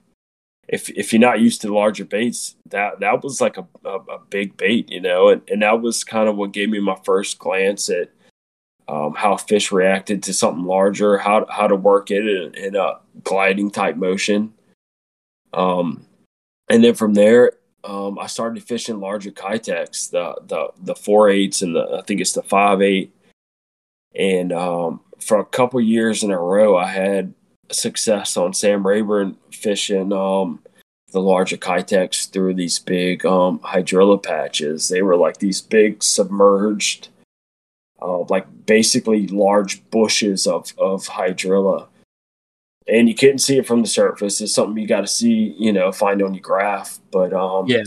if if you're not used to larger baits, that that was like a, a, a, big bait, you know, and, and that was kind of what gave me my first glance at um, how fish reacted to something larger, how how to work it in, in a gliding type motion. Um, and then from there, um, I started fishing larger Keitechs, the the the four eights and the I think it's the five eight and um, for a couple years in a row, I had success on Sam Rayburn fishing um, the larger Keitechs through these big um, hydrilla patches. They were like these big submerged, uh, like basically large bushes of, of hydrilla. And you couldn't see it from the surface. It's something you got to see, you know, find on your graph. But um, yeah,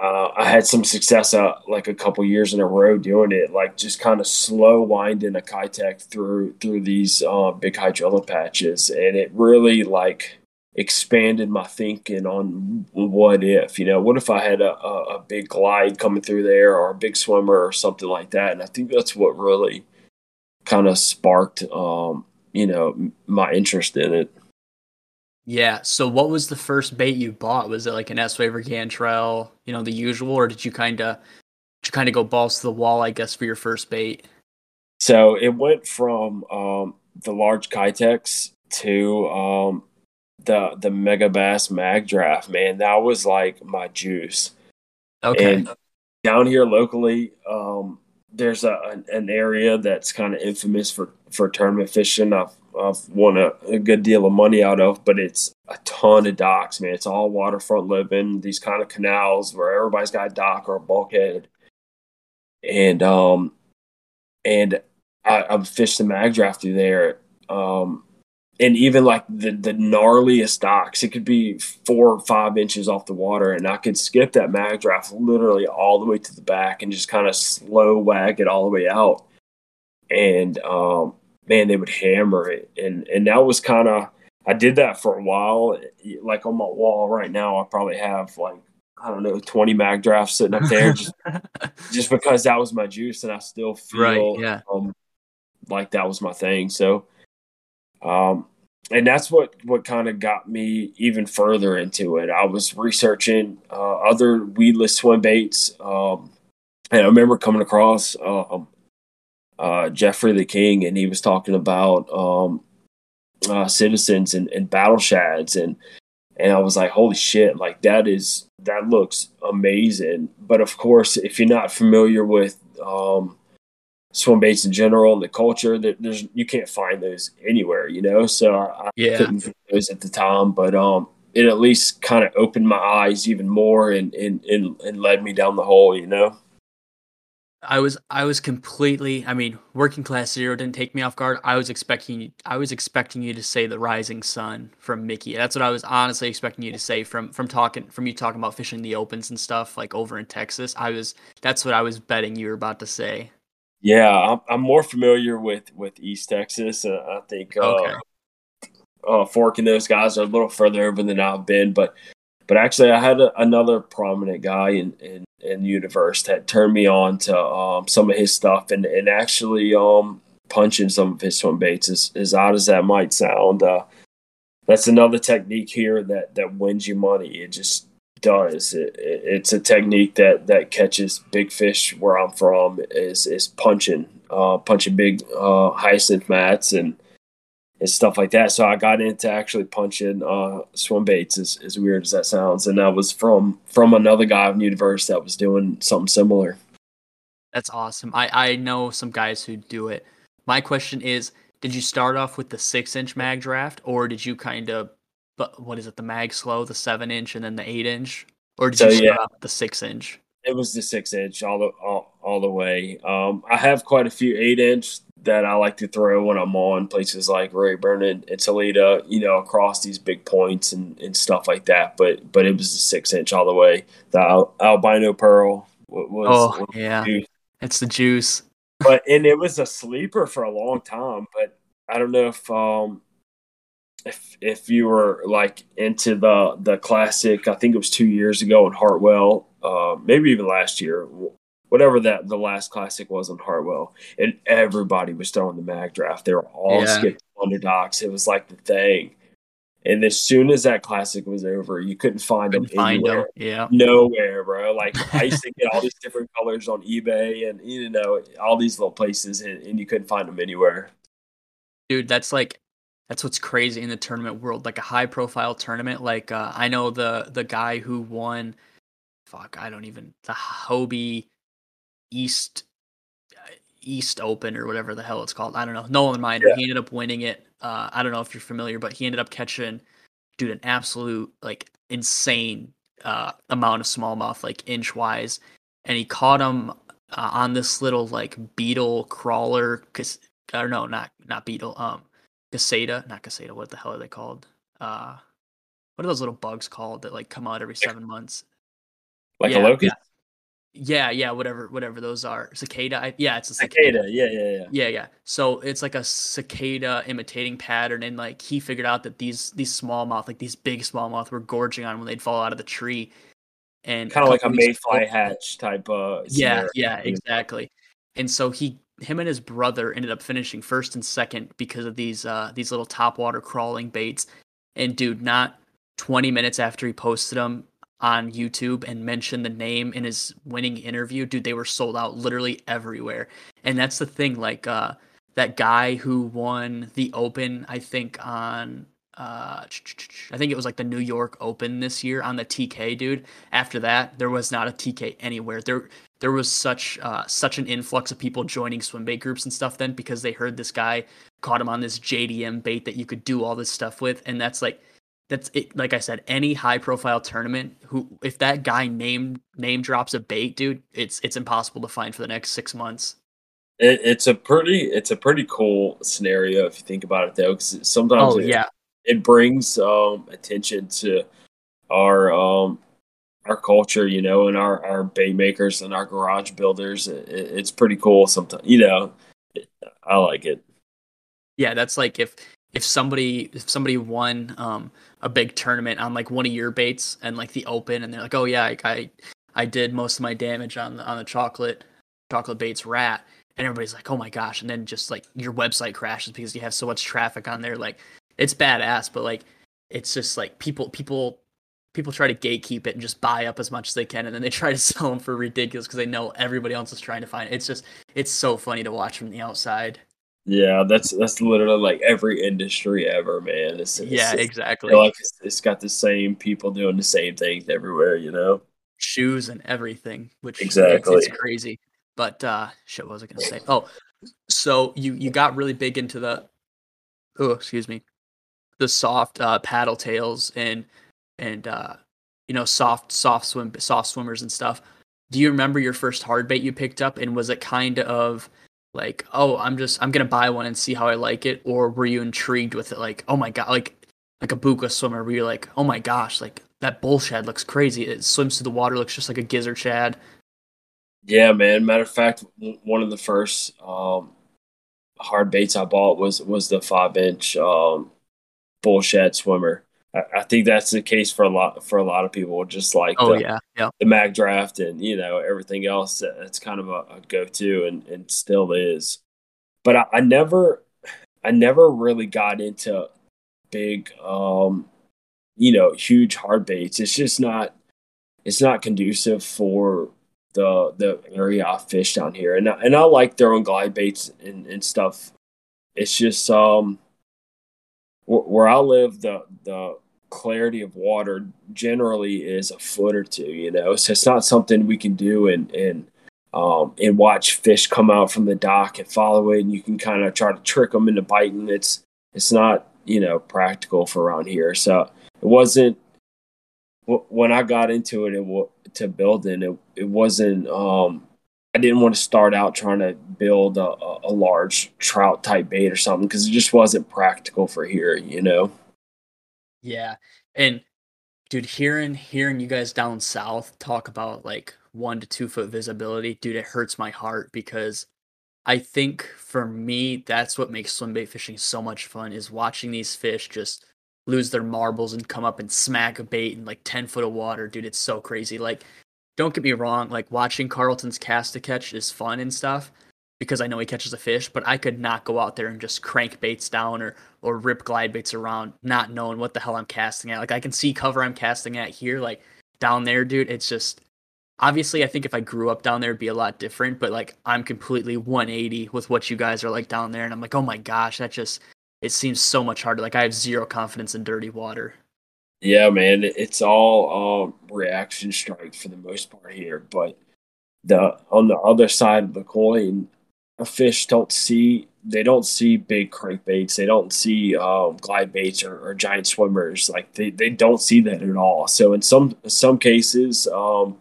uh, I had some success uh, like a couple years in a row doing it, like just kind of slow winding a Keitech through through these uh, big hydrilla patches, and it really like expanded my thinking on what if you know what if I had a, a, a big glide coming through there or a big swimmer or something like that, and I think that's what really kind of sparked um, you know my interest in it. Yeah. So, what was the first bait you bought? Was it like an S Wave or Gantarel, you know, the usual, or did you kind of, you kind of go balls to the wall, I guess, for your first bait? So it went from um, the large Keitechs to um, the the Megabass Mag Draft. Man, that was like my juice. Okay. And down here locally, um, there's a an, an area that's kind of infamous for for tournament fishing. I've I've won a, a, good deal of money out of, but it's a ton of docks, man. It's all waterfront living, these kind of canals where everybody's got a dock or a bulkhead. And um and I, I've fished the mag draft through there. Um and even like the the gnarliest docks, it could be four or five inches off the water, and I could skip that mag draft literally all the way to the back and just kind of slow wag it all the way out. And um, man, they would hammer it, and and that was kind of I did that for a while. Like on my wall right now, I probably have like I don't know twenty mag drafts sitting up there, just just because that was my juice, and I still feel right, yeah. um, like that was my thing. So um, and that's what what kind of got me even further into it. I was researching uh, other weedless swim baits, um, and I remember coming across um, uh, Jeffrey the King, and he was talking about um, uh, citizens and, and battle shads, and and I was like, holy shit, like that is that looks amazing. But of course, if you're not familiar with um, swim baits in general and the culture that there's you can't find those anywhere you know so i, yeah. couldn't find those at the time but um it at least kind of opened my eyes even more and, and and and led me down the hole you know I was I was completely I mean working class zero didn't take me off guard. I was expecting I was expecting you to say the rising sun from Mickey. That's what I was honestly expecting you to say from from talking from you talking about fishing the opens and stuff like over in Texas. I was that's what I was betting you were about to say. Yeah, I'm, I'm more familiar with with East Texas. Uh, I think uh, okay. uh, Fork and those guys are a little further over than I've been, but but actually, I had a, another prominent guy in, in in the universe that turned me on to um, some of his stuff and and actually um, punching some of his swim baits. As, as odd as that might sound, uh, that's another technique here that that wins you money. It just does. It, it, it's a technique that that catches big fish where I'm from. Is is punching, uh, punching big uh, hyacinth mats and and stuff like that. So I got into actually punching uh, swim baits, as, as weird as that sounds, and that was from from another guy in universe that was doing something similar. That's awesome. I I know some guys who do it. My question is, did you start off with the six inch mag draft, or did you kind of but what is it? The mag slow, the seven inch, and then the eight inch, or did so, you start yeah. the six inch? It was the six inch all the all, all the way. Um, I have quite a few eight inch that I like to throw when I'm on places like Rayburn and, and Toledo, you know, across these big points and, and stuff like that. But but it was a six inch all the way. The al- albino pearl was, oh was yeah, it's the juice. But and it was a sleeper for a long time. But I don't know if um if if you were like into the the classic, I think it was two years ago in Hartwell, uh, maybe even last year, whatever that the last classic was in Hartwell, and everybody was throwing the mag draft. They were all yeah. skipping on the docks. It was like the thing. And as soon as that classic was over, you couldn't find couldn't them find anywhere. Them. Yeah, nowhere, bro. Like I used to get all these different colors on eBay, and you know all these little places, and, and you couldn't find them anywhere. Dude, that's like that's what's crazy in the tournament world. Like a high profile tournament. Like uh, I know the the guy who won. Fuck, I don't even the Hobie East uh, East Open or whatever the hell it's called. I don't know. No Nolan Minder. Yeah. He ended up winning it. Uh, I don't know if you're familiar, but he ended up catching, dude, an absolute like insane uh, amount of smallmouth, like inch wise, and he caught him uh, on this little like beetle crawler. Cause I don't know, not not beetle. Um, Caseta, not Caseta. What the hell are they called? Uh, what are those little bugs called that like come out every seven months? Like yeah, a locust. Yeah, yeah, yeah, whatever, whatever those are. Cicada. I, yeah, it's a cicada. cicada. Yeah, yeah, yeah. Yeah, yeah. So it's like a cicada imitating pattern, and like he figured out that these these small smallmouth, like these big small smallmouth, were gorging on when they'd fall out of the tree, and kind of like a mayfly hatch type. Uh, yeah, yeah, exactly. And so he him and his brother ended up finishing first and second because of these uh, these little topwater crawling baits. And dude, not 20 minutes after he posted them on YouTube and mentioned the name in his winning interview, dude, they were sold out literally everywhere. And that's the thing, like uh, that guy who won the Open, I think on uh, I think it was like the New York Open this year on the TK, dude. After that, there was not a TK anywhere. There, there was such uh, such an influx of people joining swim bait groups and stuff then because they heard this guy caught him on this JDM bait that you could do all this stuff with, and that's like that's it. Like I said, any high profile tournament who if that guy name name drops a bait, dude, it's it's impossible to find for the next six months. It, it's a pretty it's a pretty cool scenario if you think about it though, because sometimes Oh it, yeah, it brings um, attention to our um, our culture, you know, and our our bait makers and our garage builders. It, it's pretty cool. Sometimes, you know, I like it. yeah. That's like if if somebody if somebody won um a big tournament on like one of your baits and like the open, and they're like, oh yeah, I I, I did most of my damage on the on the chocolate chocolate baits rat. And everybody's like, "Oh my gosh!" And then just like your website crashes because you have so much traffic on there. Like, it's badass, but like, it's just like people people people try to gatekeep it and just buy up as much as they can, and then they try to sell them for ridiculous because they know everybody else is trying to find it. It's just it's so funny to watch from the outside. Yeah, that's that's literally like every industry ever, man. It's, it's yeah, exactly. Like it's, it's got the same people doing the same things everywhere, you know. Shoes and everything, which Exactly. it's, crazy. But uh, shit, what was I gonna say? Oh, so you you got really big into the oh excuse me the soft uh, paddle tails and and uh, you know soft soft swim soft swimmers and stuff. Do you remember your first hard bait you picked up and was it kind of like oh I'm just I'm gonna buy one and see how I like it or were you intrigued with it like oh my god like like a buka swimmer where you're like oh my gosh like that bull shad looks crazy it swims through the water looks just like a gizzard shad Yeah, man. Matter of fact, one of the first um, hard baits I bought was was the five inch um, bull shad swimmer. I, think that's the case for a lot for a lot of people. Just like oh the, yeah yeah the mag draft and you know everything else, that's kind of a, a go to and, and still is. But I, I never, I never really got into big, um, you know, huge hard baits. It's just not, it's not conducive for the the area I fish down here, and I, and I like throwing glide baits and, and stuff. It's just um where I live, the the clarity of water generally is a foot or two, you know. So it's not something we can do and and um and watch fish come out from the dock and follow it, and you can kind of try to trick them into biting. It's it's not you know practical for around here, so it wasn't when I got into it, it to building it, it wasn't. Um, I didn't want to start out trying to build a, a, large trout type bait or something because it just wasn't practical for here. You know. Yeah. And dude, hearing hearing you guys down south talk about like one to two foot visibility, dude, it hurts my heart because I think for me that's what makes swim bait fishing so much fun is watching these fish just lose their marbles and come up and smack a bait in like ten foot of water, dude. It's so crazy. Like, don't get me wrong, like watching Carlton's cast to catch is fun and stuff because I know he catches a fish, but I could not go out there and just crank baits down or or rip glide baits around, not knowing what the hell I'm casting at. Like I can see cover I'm casting at here, like down there, dude. It's just obviously I think if I grew up down there, it'd be a lot different. But like I'm completely 180 with what you guys are like down there, and I'm like, oh my gosh, that just it seems so much harder. Like I have zero confidence in dirty water. Yeah, man, it's all um, reaction strike for the most part here. But the on the other side of the coin, fish don't see they don't see big crankbaits. They don't see um, glide baits or, or giant swimmers. Like they, they don't see that at all. So in some some cases, um,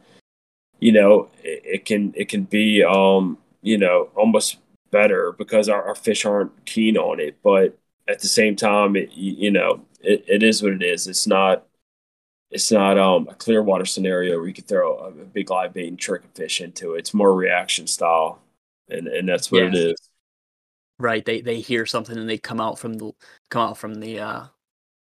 you know, it, it can it can be um, you know almost better because our, our fish aren't keen on it. But at the same time, it, you you know, it, it is what it is. It's not it's not um, a clear water scenario where you could throw a, a big live bait and trick a fish into it. It's more reaction style, and and that's what it is. Right? They they hear something and they come out from the come out from the uh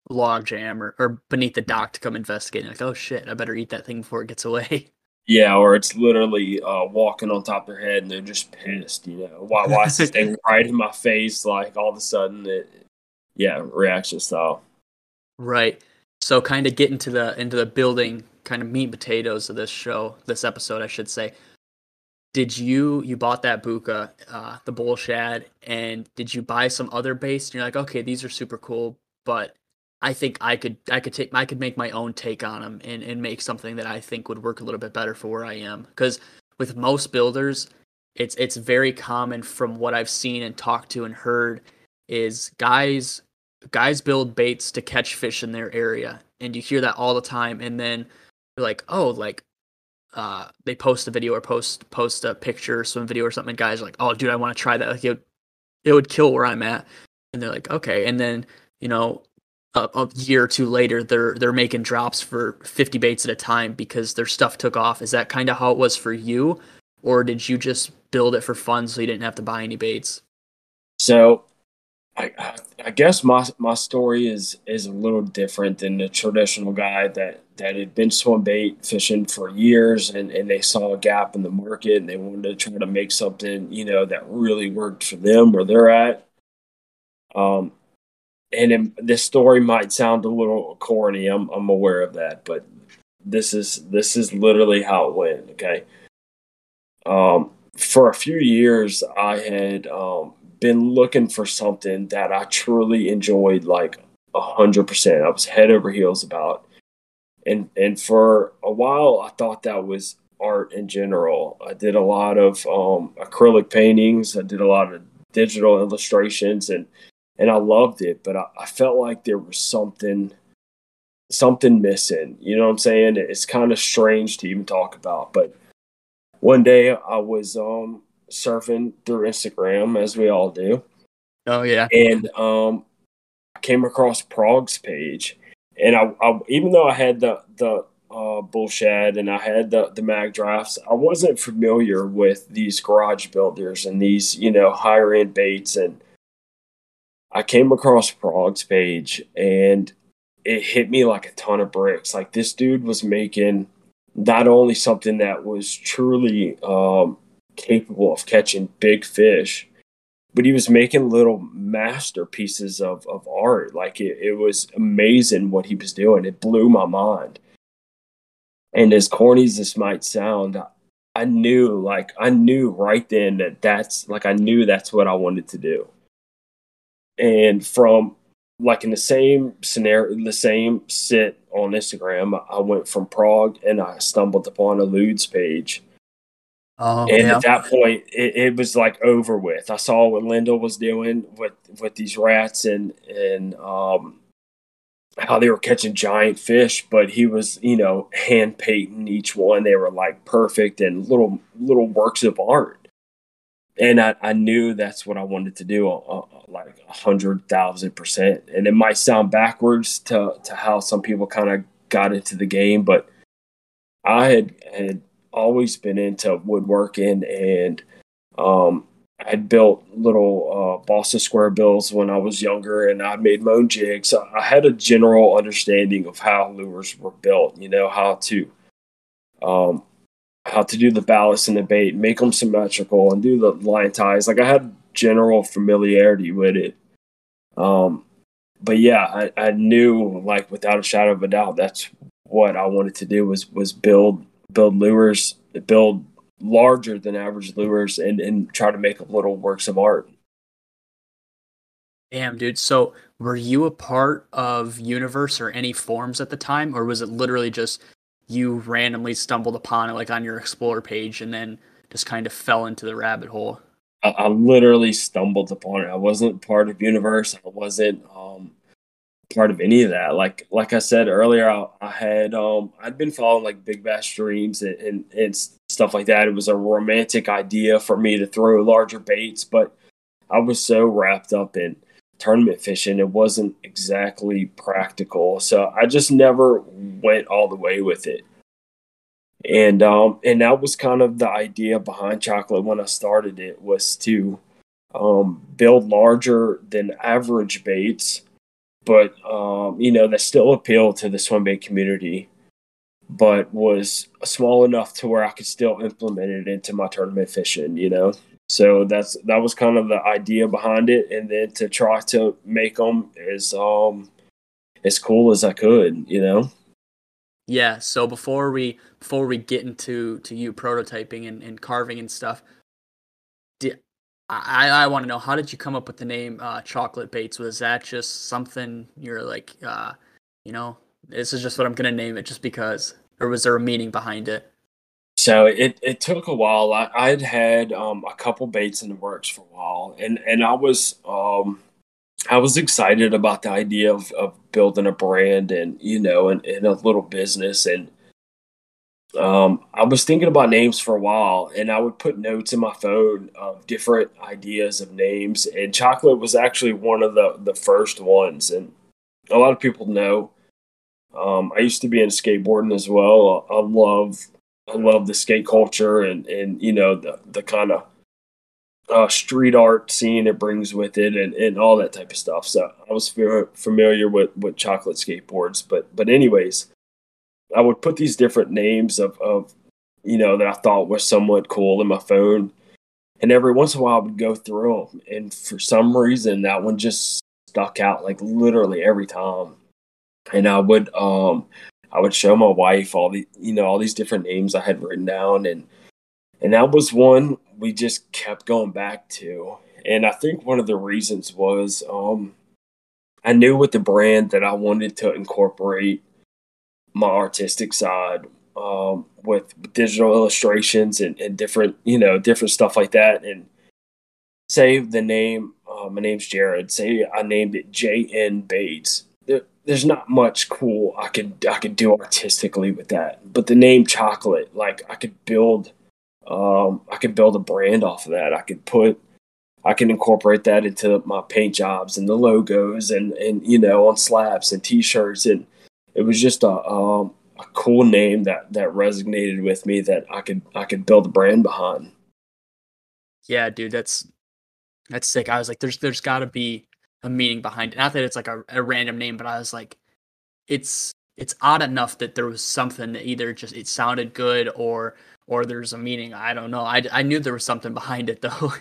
log jam or, or beneath the dock to come investigate. And like, oh shit, I better eat that thing before it gets away. Yeah, or it's literally uh, walking on top of their head and they're just pissed. You know, why why is this thing right in my face? Like all of a sudden, it, yeah, reaction style. Right. So kind of get into the into the building kind of meat and potatoes of this show, this episode, I should say. Did you you bought that buka, uh, the bull shad, and did you buy some other base? And you're like, okay, these are super cool, but I think I could I could take I could make my own take on them and, and make something that I think would work a little bit better for where I am. Because with most builders, it's it's very common from what I've seen and talked to and heard is guys guys build baits to catch fish in their area and you hear that all the time and then you're like oh like uh they post a video or post post a picture swim video or something guys are like oh dude i want to try that like it would, it would kill where i'm at and they're like okay and then you know a, a year or two later they're they're making drops for 50 baits at a time because their stuff took off. Is that kind of how it was for you or did you just build it for fun so you didn't have to buy any baits? So I, I guess my my story is is a little different than the traditional guy that that had been swim bait fishing for years and, and they saw a gap in the market and they wanted to try to make something you know that really worked for them where they're at. Um, and it, this story might sound a little corny. I'm I'm aware of that, but this is this is literally how it went. Okay. Um, for a few years, I had um, been looking for something that I truly enjoyed like a hundred percent. I was head over heels about. And and for a while I thought that was art in general. I did a lot of um, acrylic paintings, I did a lot of digital illustrations and and I loved it, but I, I felt like there was something something missing. You know what I'm saying? It's kind of strange to even talk about, but one day I was um surfing through Instagram as we all do. Oh yeah. And um I came across Prog's page and I, I even though I had the the uh, bull shad and I had the the mag drafts, I wasn't familiar with these garage builders and these, you know, higher end baits and I came across Prog's page and it hit me like a ton of bricks. Like this dude was making not only something that was truly um, capable of catching big fish, but he was making little masterpieces of, of art. Like it, it was amazing what he was doing. It blew my mind. And as corny as this might sound, I knew, like, I knew right then that that's like, I knew that's what I wanted to do. And from like in the same scenario, the same sit on Instagram, I went from Prog and I stumbled upon Elude's page Oh, and yeah. at that point, it, it, was like over with. I saw what Lindell was doing with with these rats and and um, how they were catching giant fish, but he was you know hand painting each one. They were like perfect and little little works of art. And I, I knew that's what I wanted to do, uh, uh like a hundred thousand percent. And it might sound backwards to to how some people kind of got into the game, but I had had always been into woodworking and um, I'd built little uh, balsa square bills when I was younger and I made my own jigs. I had a general understanding of how lures were built, you know, how to um, how to do the ballast and the bait, make them symmetrical and do the line ties. Like I had general familiarity with it. Um, but yeah, I, I knew like without a shadow of a doubt that's what I wanted to do was was build build lures, build larger than average lures, and and try to make little works of art. Damn, dude. So, were you a part of Universe or any forms at the time, or was it literally just you randomly stumbled upon it, like on your Explorer page, and then just kind of fell into the rabbit hole? I, I literally stumbled upon it. I wasn't part of Universe. I wasn't. Um, part of any of that. Like like I said earlier, I, I had um I'd been following like Big Bass Dreams and, and, and stuff like that. It was a romantic idea for me to throw larger baits, but I was so wrapped up in tournament fishing, it wasn't exactly practical. So I just never went all the way with it. And um and that was kind of the idea behind chocolate when I started it was to um, build larger than average baits but um, you know that still appealed to the swim bait community, but was small enough to where I could still implement it into my tournament fishing. You know, so that's that was kind of the idea behind it, and then to try to make them as um as cool as I could. You know. Yeah. So before we before we get into to you prototyping and, and carving and stuff, I, I want to know how did you come up with the name uh, Chocolate Baits? Was that just something you're like, uh, you know, this is just what I'm gonna name it just because, or was there a meaning behind it? So it, it took a while. I, I'd had um, a couple baits in the works for a while, and and I was um, I was excited about the idea of, of building a brand and you know and, and a little business and um, I was thinking about names for a while, and I would put notes in my phone of different ideas of names. And chocolate was actually one of the the first ones, and a lot of people know. Um, I used to be in skateboarding as well. I, I love I love the skate culture and and you know the the kind of uh, street art scene it brings with it and, and all that type of stuff. So I was familiar with with chocolate skateboards, but but anyways, I would put these different names of, of you know that I thought were somewhat cool in my phone, and every once in a while I would go through them, and for some reason that one just stuck out like literally every time, and I would um I would show my wife all the you know all these different names I had written down, and and that was one we just kept going back to, and I think one of the reasons was um I knew with the brand that I wanted to incorporate my artistic side um, with digital illustrations and, and, different, you know, different stuff like that. And say the name, uh, my name's Jared. Say I named it J.N. Baits. There, there's not much cool I could I could do artistically with that. But the name Chocolate, like I could build, um, I could build a brand off of that. I could put I can incorporate that into my paint jobs and the logos and and you know on slabs and t-shirts and it was just a um, a cool name that that resonated with me that I could I could build a brand behind. Yeah, dude, that's that's sick. I was like, there's there's got to be a meaning behind it. Not that it's like a, a random name, but I was like, it's it's odd enough that there was something that either just it sounded good or or there's a meaning. I don't know. I I knew there was something behind it though.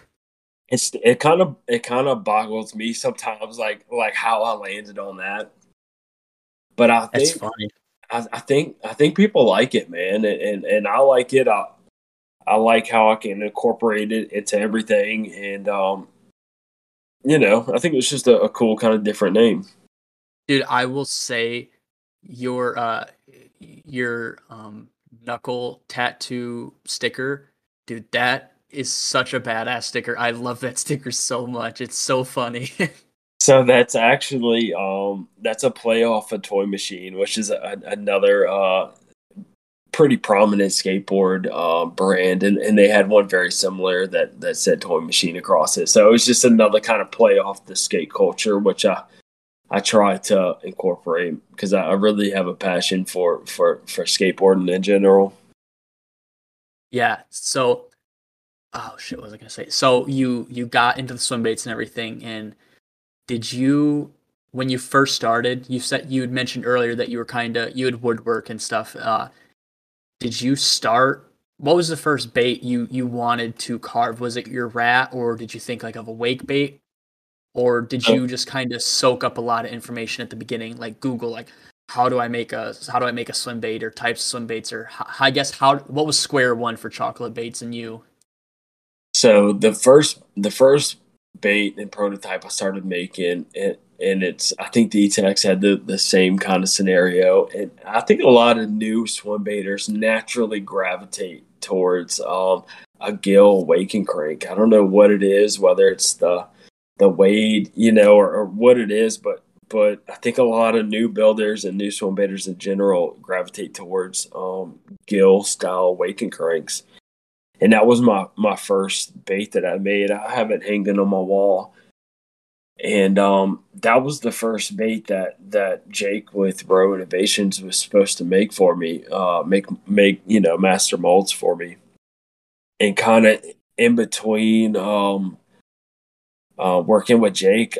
It's it kind of it kind of boggles me sometimes, like like how I landed on that. But I think I, I, think I think people like it, man, and and, and I like it. I, I like how I can incorporate it into everything, and um, you know, I think it's just a, a cool kind of different name. Dude, I will say your uh your um knuckle tattoo sticker, dude, that is such a badass sticker. I love that sticker so much. It's so funny. So that's actually um, that's a play off a toy machine, which is a, another uh, pretty prominent skateboard uh, brand, and, and they had one very similar that that said toy machine across it. So it was just another kind of play off the skate culture, which I I try to incorporate because I, I really have a passion for for for skateboarding in general. Yeah. So, oh shit, what was I gonna say? So you you got into the swim baits and everything, and did you when you first started you said you had mentioned earlier that you were kind of you had woodwork and stuff uh did you start what was the first bait you you wanted to carve? Was it your rat or did you think like of a wake bait? Or did you just kind of soak up a lot of information at the beginning like google like how do i make a how do i make a swim bait or types of swim baits or i guess how what was square one for chocolate baits and you? So the first the first bait and prototype I started making, and and it's I think the ETX had the the same kind of scenario, and I think a lot of new swim baiters naturally gravitate towards um, a gill wake and crank. I don't know what it is, whether it's the the wade, you know, or, or what it is, but but I think a lot of new builders and new swim baiters in general gravitate towards um, gill style wake and cranks and that was my my first bait that I made. I have it hanging on my wall, and um, that was the first bait that that Jake with Row Innovations was supposed to make for me. Uh, make make you know master molds for me, and kind of in between um, uh, working with Jake,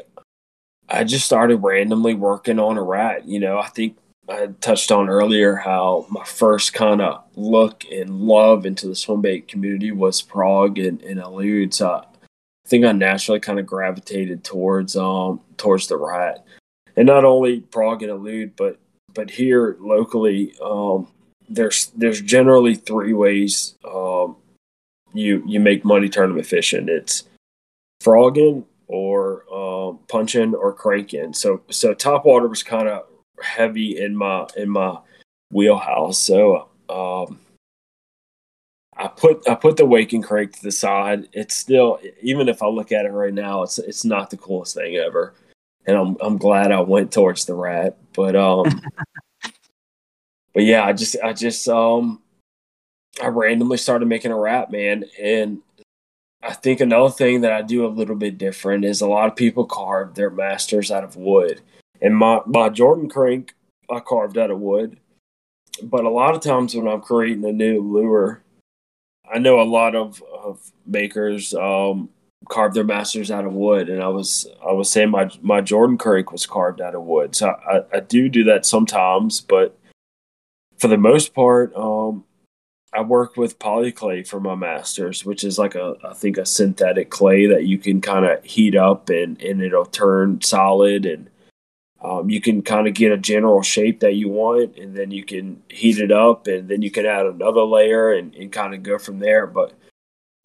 I just started randomly working on a rat. You know, I think I touched on earlier how my first kind of look and love into the swim bait community was Prog and, and Elude. So I think I naturally kind of gravitated towards um towards the rat. And not only Prog and Elude, but but here locally, um, there's there's generally three ways um, you you make money tournament fishing. It's frogging or um, punching or cranking. So so top water was kind of heavy in my in my wheelhouse. So um, I put I put the wake and crank to the side. It's still even if I look at it right now, it's it's not the coolest thing ever. And I'm I'm glad I went towards the rat. But um but yeah, I just I just um I randomly started making a rat, man. And I think another thing that I do a little bit different is a lot of people carve their masters out of wood. And my, my Jordan crank I carved out of wood. But a lot of times when I'm creating a new lure, I know a lot of, of makers um, carve their masters out of wood, and I was I was saying my my Jordan crank was carved out of wood, so I, I do do that sometimes, but for the most part, um, I work with polyclay for my masters, which is like a I think a synthetic clay that you can kind of heat up and and it'll turn solid and um, you can kind of get a general shape that you want and then you can heat it up and then you can add another layer and, and kind of go from there. But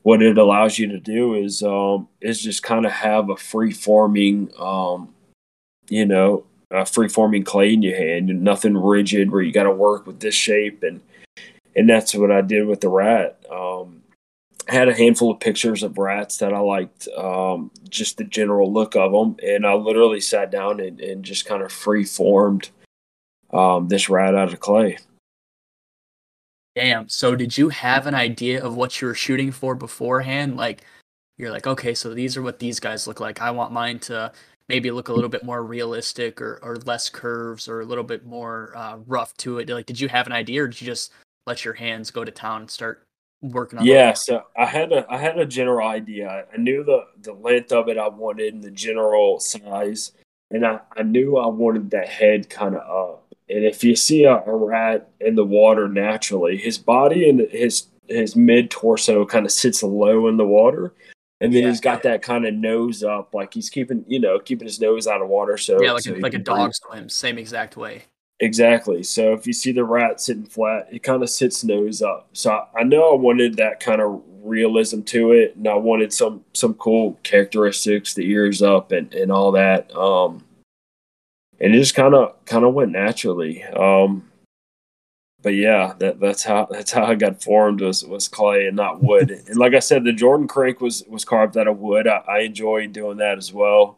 what it allows you to do is um, is just kind of have a free forming um, you know a free forming clay in your hand and nothing rigid where you got to work with this shape and and that's what I did with the rat. Um, Had a handful of pictures of rats that I liked, um, just the general look of them, and I literally sat down and, and just kind of free formed um, this rat out of clay. Damn. So did you have an idea of what you were shooting for beforehand? Like you're like, okay, so these are what these guys look like. I want mine to maybe look a little bit more realistic or, or less curves or a little bit more uh, rough to it. Like, did you have an idea or did you just let your hands go to town and start working on yeah so i had a i had a general idea. I knew the the length of it i wanted and the general size and i i knew i wanted that head kind of up. And if you see a, a, rat in the water naturally his body and his his mid torso kind of sits low in the water and then yeah, he's got that kind of nose up like he's keeping you know keeping his nose out of water so yeah like, so a, like a dog swim same exact way Exactly. So if you see the rat sitting flat, it kind of sits nose up. So I, I know I wanted that kind of realism to it, and I wanted some some cool characteristics, the ears up and and all that. Um, and it just kind of kind of went naturally. Um, but yeah, that that's how that's how I got formed was was clay and not wood. and like I said, the Jordan crank was was carved out of wood. I, I enjoy doing that as well.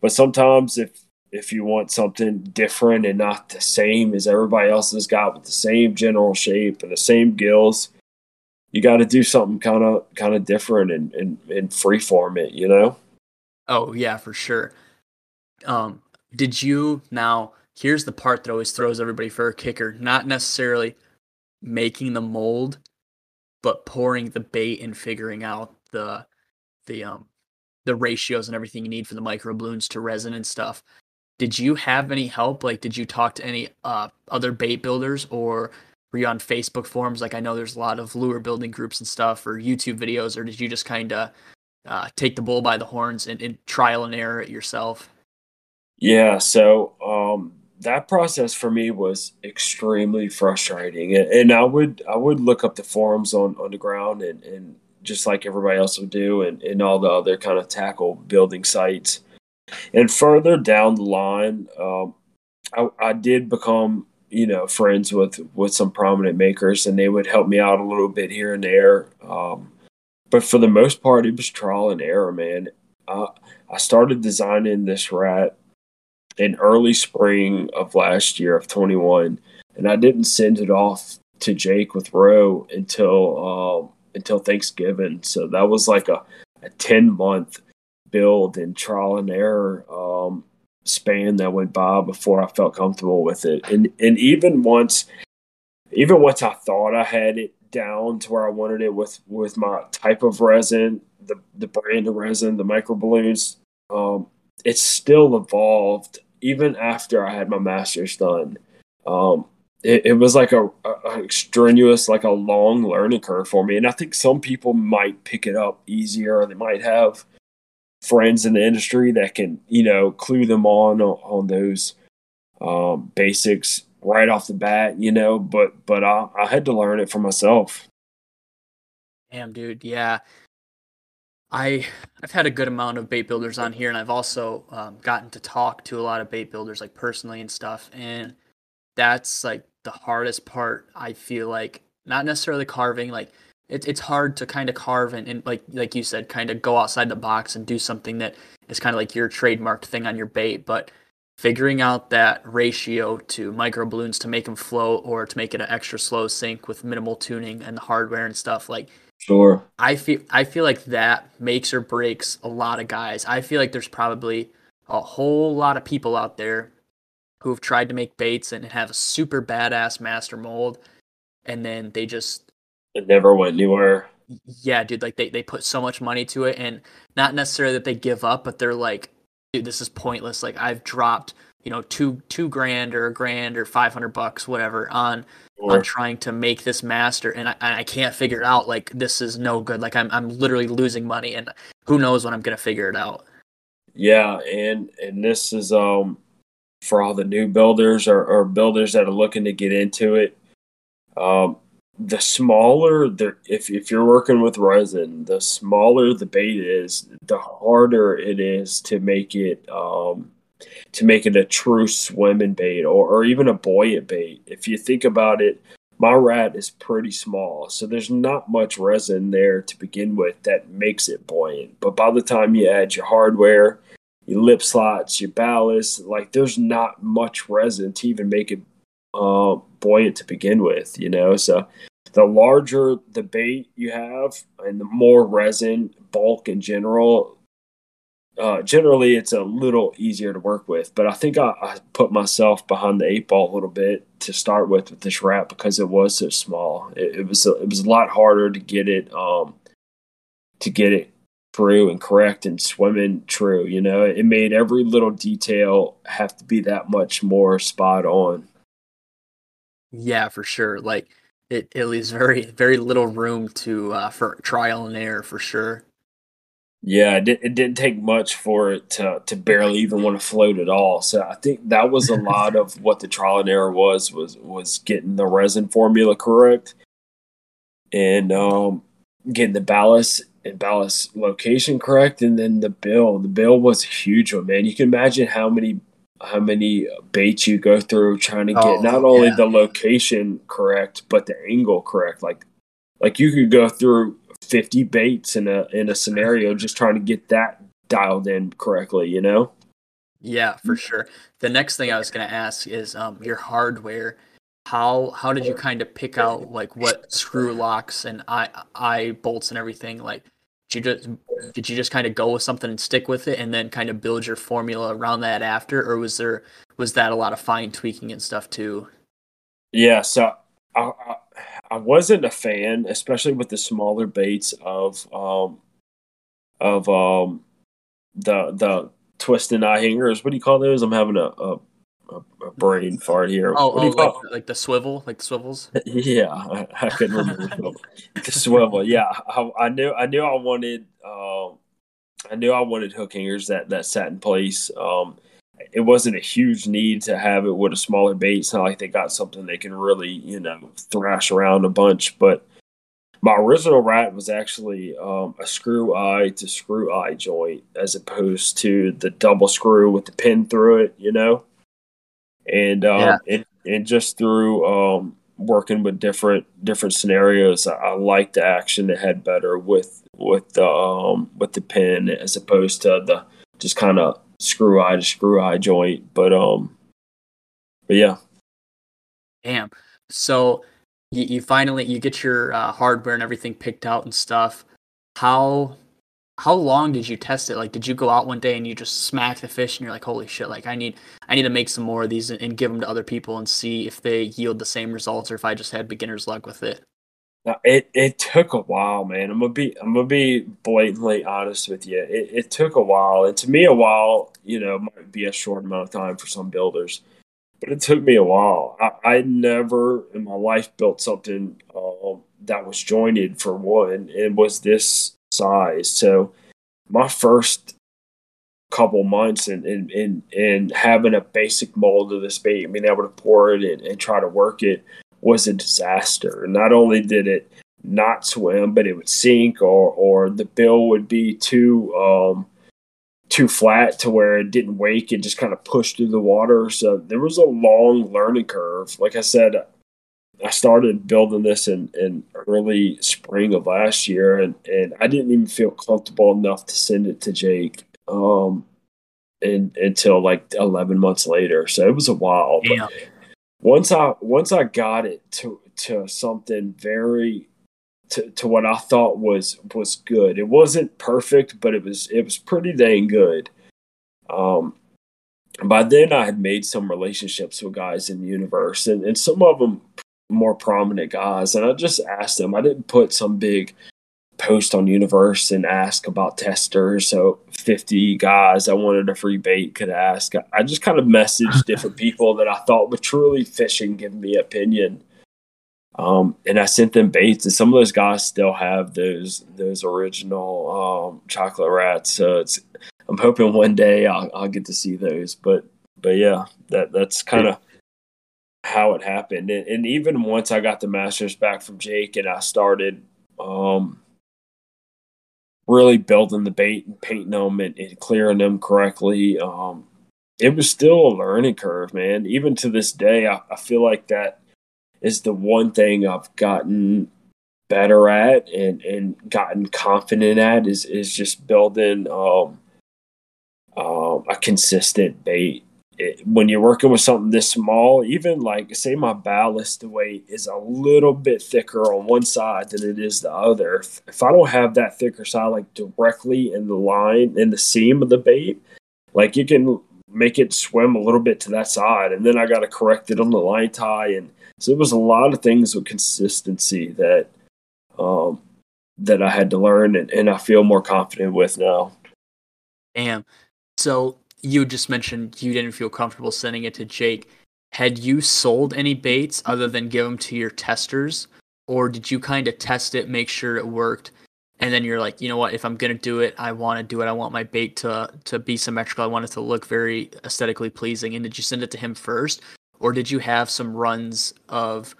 But sometimes if if you want something different and not the same as everybody else has got with the same general shape and the same gills, you got to do something kind of kind of different and, and and freeform it, you know. Oh yeah, for sure. Um, did you now? Here's the part that always throws everybody for a kicker. Not necessarily making the mold, but pouring the bait and figuring out the the um the ratios and everything you need for the micro balloons to resin and stuff did you have any help? Like, did you talk to any uh, other bait builders or were you on Facebook forums? Like, I know there's a lot of lure building groups and stuff or YouTube videos, or did you just kind of uh, take the bull by the horns and, and, trial and error it yourself? Yeah. So, um, that process for me was extremely frustrating and, and, I would, I would look up the forums on, on the ground and, and just like everybody else would do and, and all the other kind of tackle building sites and further down the line, um, I, I did become you know friends with with some prominent makers, and they would help me out a little bit here and there. Um, but for the most part, it was trial and error, man. Uh, I started designing this rat in early spring of last year of 21, and I didn't send it off to Jake with Roe until um, until Thanksgiving. So that was like a, a 10 month build and trial and error um, span that went by before I felt comfortable with it. And and even once, even once I thought I had it down to where I wanted it with with my type of resin, the the brand of resin, the micro balloons, um, it still evolved even after I had my master's done. Um, it, it, was like a, a, a extraneous, like a long learning curve for me. And I think some people might pick it up easier. They might have friends in the industry that can you know clue them on on those um, basics right off the bat you know but but I, I had to learn it for myself damn dude yeah I I've had a good amount of bait builders on here, and I've also um, gotten to talk to a lot of bait builders, like personally and stuff. And that's like the hardest part. I feel like not necessarily carving, like it, it's hard to kind of carve and, and like like you said, kind of go outside the box and do something that is kind of like your trademark thing on your bait. But figuring out that ratio to micro balloons to make them float or to make it an extra slow sink with minimal tuning and the hardware and stuff like Sure. I feel I feel like that makes or breaks a lot of guys. I feel like there's probably a whole lot of people out there who have tried to make baits and have a super badass master mold and then they just it never went anywhere. Yeah, dude, like they, they put so much money to it and not necessarily that they give up, but they're like, dude, this is pointless. Like I've dropped, you know, two two grand or a grand or five hundred bucks, whatever, on on trying to make this master and I, I can't figure it out like this is no good like I'm, I'm literally losing money and who knows when i'm gonna figure it out yeah and and this is um for all the new builders or, or builders that are looking to get into it um the smaller the if, if you're working with resin the smaller the bait is the harder it is to make it um to make it a true swimming bait or, or even a buoyant bait. If you think about it, my rat is pretty small, so there's not much resin there to begin with that makes it buoyant. But by the time you add your hardware, your lip slots, your ballast, like there's not much resin to even make it uh, buoyant to begin with, you know. So the larger the bait you have and the more resin bulk in general, uh, generally it's a little easier to work with. But I think I, I, put myself behind the eight ball a little bit to start with with this wrap because it was so small. It, it was a, it was a lot harder to get it um, to get it true and correct and swimming true. You know, it made every little detail have to be that much more spot on. Yeah, for sure. Like it, it leaves very very little room to uh, for trial and error for sure. Yeah, it, did, it didn't take much for it to to barely even want to float at all. So I think that was a lot of what the trial and error was was was getting the resin formula correct and um, getting the ballast and ballast location correct, and then the bill. The bill was a huge one, man. You can imagine how many how many baits you go through trying to get oh, not only yeah. the location correct but the angle correct. Like like you could go through 50 baits in a in a scenario just trying to get that dialed in correctly you know yeah for sure the next thing i was going to ask is um, your hardware how how did you kind of pick out like what screw locks and eye eye bolts and everything like did you just did you just kind of go with something and stick with it and then kind of build your formula around that after or was there was that a lot of fine tweaking and stuff too yeah so I, I I wasn't a fan, especially with the smaller baits of um of um the the twist and eye hangers. What do you call those? I'm having a a, a brain fart here. Oh, oh like, like, the swivel, like the swivels. yeah, I, I couldn't remember the swivel. Yeah, I, I, knew I knew I wanted um I knew I wanted hook hangers that that sat in place. Um, it wasn't a huge need to have it with a smaller bait. It's not like they got something they can really, you know, thrash around a bunch. But my original rat was actually um, a screw eye to screw eye joint as opposed to the double screw with the pin through it, you know? And um, yeah. and, and just through um, working with different different scenarios, I, I like the action that had better with with the um, with the pin as opposed to the just kind of screw eye to screw eye joint. But um, but yeah. Damn. So you, you finally you get your uh, hardware and everything picked out and stuff. How how long did you test it? Like, did you go out one day and you just smack the fish and you're like, holy shit! Like, I need I need to make some more of these and, and give them to other people and see if they yield the same results or if I just had beginner's luck with it. It it took a while, man. I'm gonna be I'm gonna be blatantly honest with you. It, it took a while, and to me, a while, you know, might be a short amount of time for some builders, but it took me a while. I, I never in my life built something uh, that was jointed for one and was this size. So my first couple months and and and, and having a basic mold of this bait, being able to pour it and, and try to work it was a disaster. Not only did it not swim, but it would sink, or or the bill would be too um, too flat to where it didn't wake and just kind of pushed through the water. So there was a long learning curve. Like I said, I started building this in, in early spring of last year, and, and I didn't even feel comfortable enough to send it to Jake um, in, until like 11 months later. So it was a while. But once I once I got it to to something very to, to what I thought was was good. It wasn't perfect, but it was it was pretty dang good. Um, by then I had made some relationships with guys in the universe, and, and some of them more prominent guys. And I just asked them. I didn't put some big post on universe and ask about testers. So 50 guys I wanted a free bait could ask. I just kind of messaged different people that I thought were truly fishing, giving me opinion. Um, and I sent them baits, and some of those guys still have those those original um, chocolate rats. So it's I'm hoping one day I'll, I'll get to see those. But but yeah, that that's kind of how it happened. And, and, even once I got the masters back from Jake, and I started um, really building the bait and painting them and, and clearing them correctly. Um, it was still a learning curve, man. Even to this day, I, I feel like that is the one thing I've gotten better at and, and gotten confident at is is just building um, um, a consistent bait. It, when you're working with something this small, even like say my ballast weight is a little bit thicker on one side than it is the other. If, if I don't have that thicker side like directly in the line in the seam of the bait, like you can make it swim a little bit to that side, and then I got to correct it on the line tie and so it was a lot of things with consistency that um, that I had to learn, and, and I feel more confident with now. Damn. So you just mentioned you didn't feel comfortable sending it to Jake. Had you sold any baits other than give them to your testers, or did you kind of test it, make sure it worked, and then you're like, you know what? If I'm gonna do it, I want to do it. I want my bait to to be symmetrical. I want it to look very aesthetically pleasing. And did you send it to him first, or did you have some runs of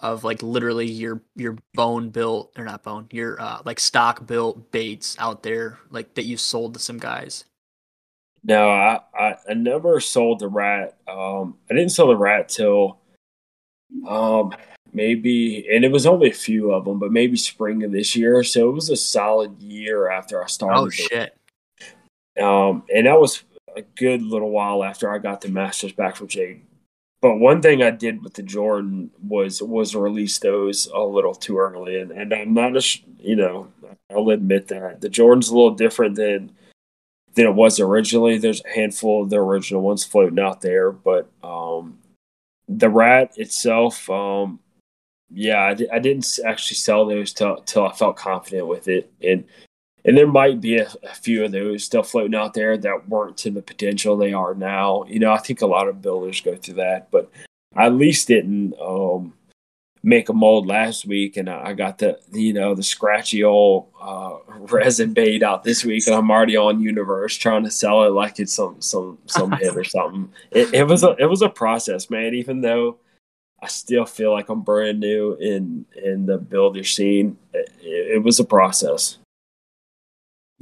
of like literally your your bone built or not bone your uh, like stock built baits out there like that you sold to some guys no i i, I never sold the rat um i didn't sell the rat till um maybe and it was only a few of them but maybe spring of this year so it was a solid year after i started oh shit. Um and that was a good little while after i got the masters back from jake but one thing I did with the Jordan was was release those a little too early, and, and I'm not a you know I'll admit that. The Jordan's a little different than than it was originally. There's a handful of the original ones floating out there, but um, the Rat itself, um, yeah, I, I didn't actually sell those till till I felt confident with it, and and there might be a, a, few of those still floating out there that weren't to the potential they are now. You know, I think a lot of builders go through that, but I at least didn't um, make a mold last week, and I got the you know the scratchy old uh, resin bait out this week, and I'm already on Universe trying to sell it like it's some some some hit or something. It, it was a it was a process, man. Even though I still feel like I'm brand new in in the builder scene, it, it was a process.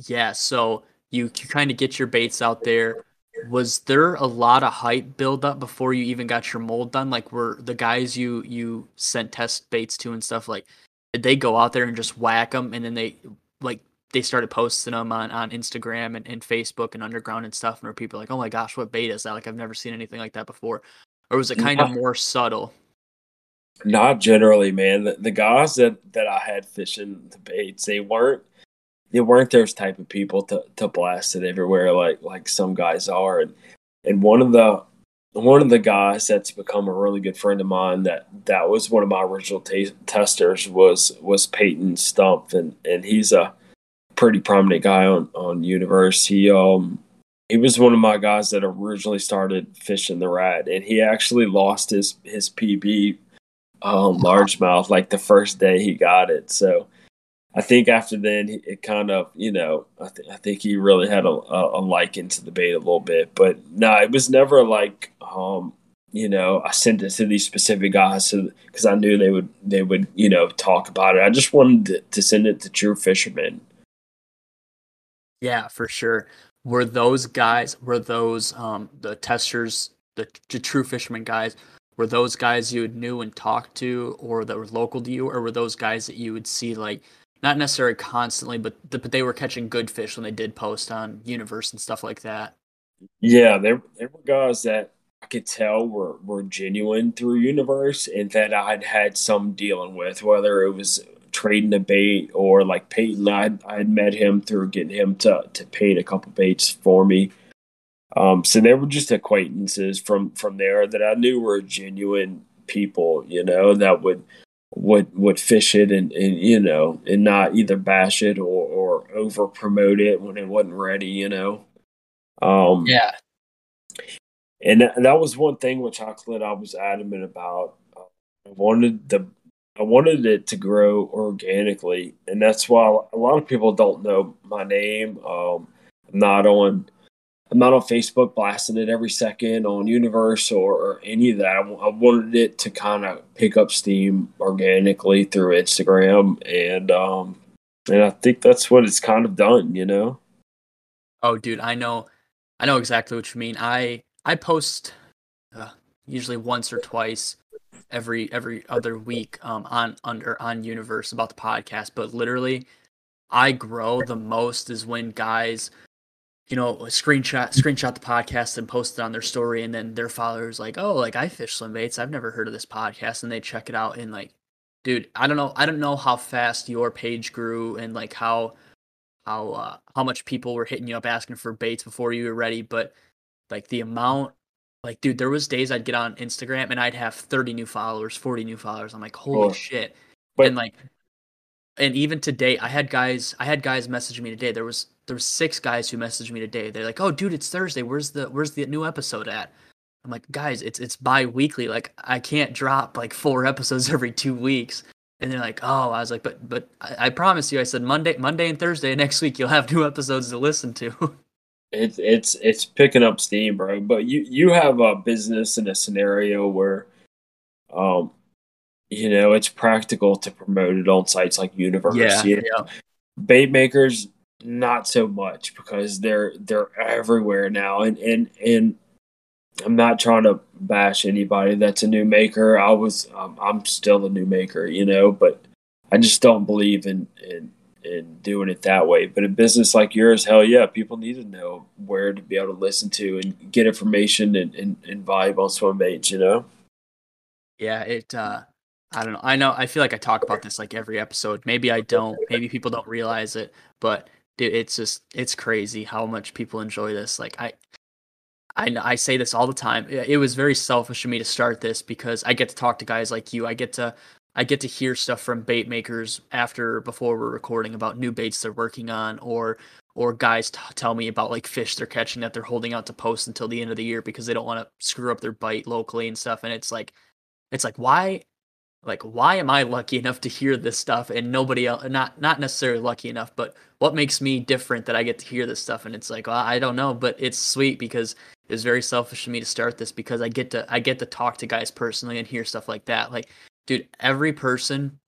Yeah, so you, you kind of get your baits out there. Was there a lot of hype build up before you even got your mold done? Like were the guys you you sent test baits to and stuff like did they go out there and just whack them and then they like they started posting them on, on Instagram and, and Facebook and underground and stuff and were people like, Oh my gosh, what bait is that? Like I've never seen anything like that before. Or was it kind of more subtle? Not generally, man. The, the guys that, that I had fishing the baits, they weren't they weren't those type of people to, to blast it everywhere like like some guys are and and one of the one of the guys that's become a really good friend of mine that that was one of my original t- testers was was Peyton Stump and and he's a pretty prominent guy on on Universe. He um he was one of my guys that originally started fishing the rat and he actually lost his his PB um largemouth like the first day he got it. So I think after then it kind of you know I, th- I think he really had a, a, a liking to the bait a little bit, but no, it was never like um, you know, I sent it to these specific guys because I knew they would they would you know talk about it. I just wanted to, to send it to true fishermen. Yeah, for sure. Were those guys? Were those um, the testers, the, the true fishermen guys? Were those guys you knew and talked to, or that were local to you, or were those guys that you would see like not necessarily constantly, but but they were catching good fish when they did post on Universe and stuff like that? Yeah, there there were guys that I could tell were were genuine through Universe, and that I'd had some dealing with, whether it was trading a bait or like Peyton. I I met him through getting him to to paint a couple baits for me. Um, so they were just acquaintances from from there that I knew were genuine people, you know, that would would would fish it and, and you know and not either bash it or or over promote it when it wasn't ready, you know. Um, yeah, and that, that was one thing with chocolate I was adamant about. I wanted the I wanted it to grow organically, and that's why a lot of people don't know my name. Um, I'm not on I'm not on Facebook blasting it every second on Universe or, or any of that. I, wanted it to kind of pick up steam organically through Instagram, and um, and I think that's what it's kind of done. You know. Oh, dude, I know, I know exactly what you mean. I I post uh, usually once or twice every every other week um, on under on Universe about the podcast, but literally I grow the most is when guys you know screenshot screenshot the podcast and post it on their story and then their followers like oh like I fish swim baits. I've never heard of this podcast and they check it out and like dude I don't know I don't know how fast your page grew and like how how uh, how much people were hitting you up asking for baits before you were ready but like the amount like dude there was days i'd get on instagram and i'd have 30 new followers 40 new followers. I'm like holy oh. shit. But, and like and even today i had guys i had guys message me today. There was there was six guys who messaged me today they're like oh dude it's thursday where's the where's the new episode at i'm like guys it's it's bi-weekly like i can't drop like four episodes every two weeks and they're like oh i was like but but i, I promise you i said monday monday and thursday next week you'll have new episodes to listen to It's it's it's picking up steam, bro. But you you have a business in a scenario where, um, you know, it's practical to promote it on sites like Universe. Yeah, yeah. Bait makers not so much because they're they're everywhere now, and and and I'm not trying to bash anybody that's a new maker. I was um, I'm still a new maker, you know, but I just don't believe in in and doing it that way. But a business like yours, hell yeah, people need to know where to be able to listen to and get information and, and, and vibe on swim baits, you know? Yeah, it uh I don't know. I know I feel like I talk about this like every episode. Maybe I don't. Maybe people don't realize it, but dude, it's just it's crazy how much people enjoy this. Like I I I say this all the time. It was very selfish of me to start this because I get to talk to guys like you. I get to I get to hear stuff from bait makers after before we're recording about new baits they're working on or or guys t- tell me about like fish they're catching that they're holding out to post until the end of the year because they don't want to screw up their bite locally and stuff and it's like it's like why like why am I lucky enough to hear this stuff and nobody else not not necessarily lucky enough but what makes me different that I get to hear this stuff and it's like well, I don't know but it's sweet because it's very selfish of me to start this because I get to I get to talk to guys personally and hear stuff like that like dude, every person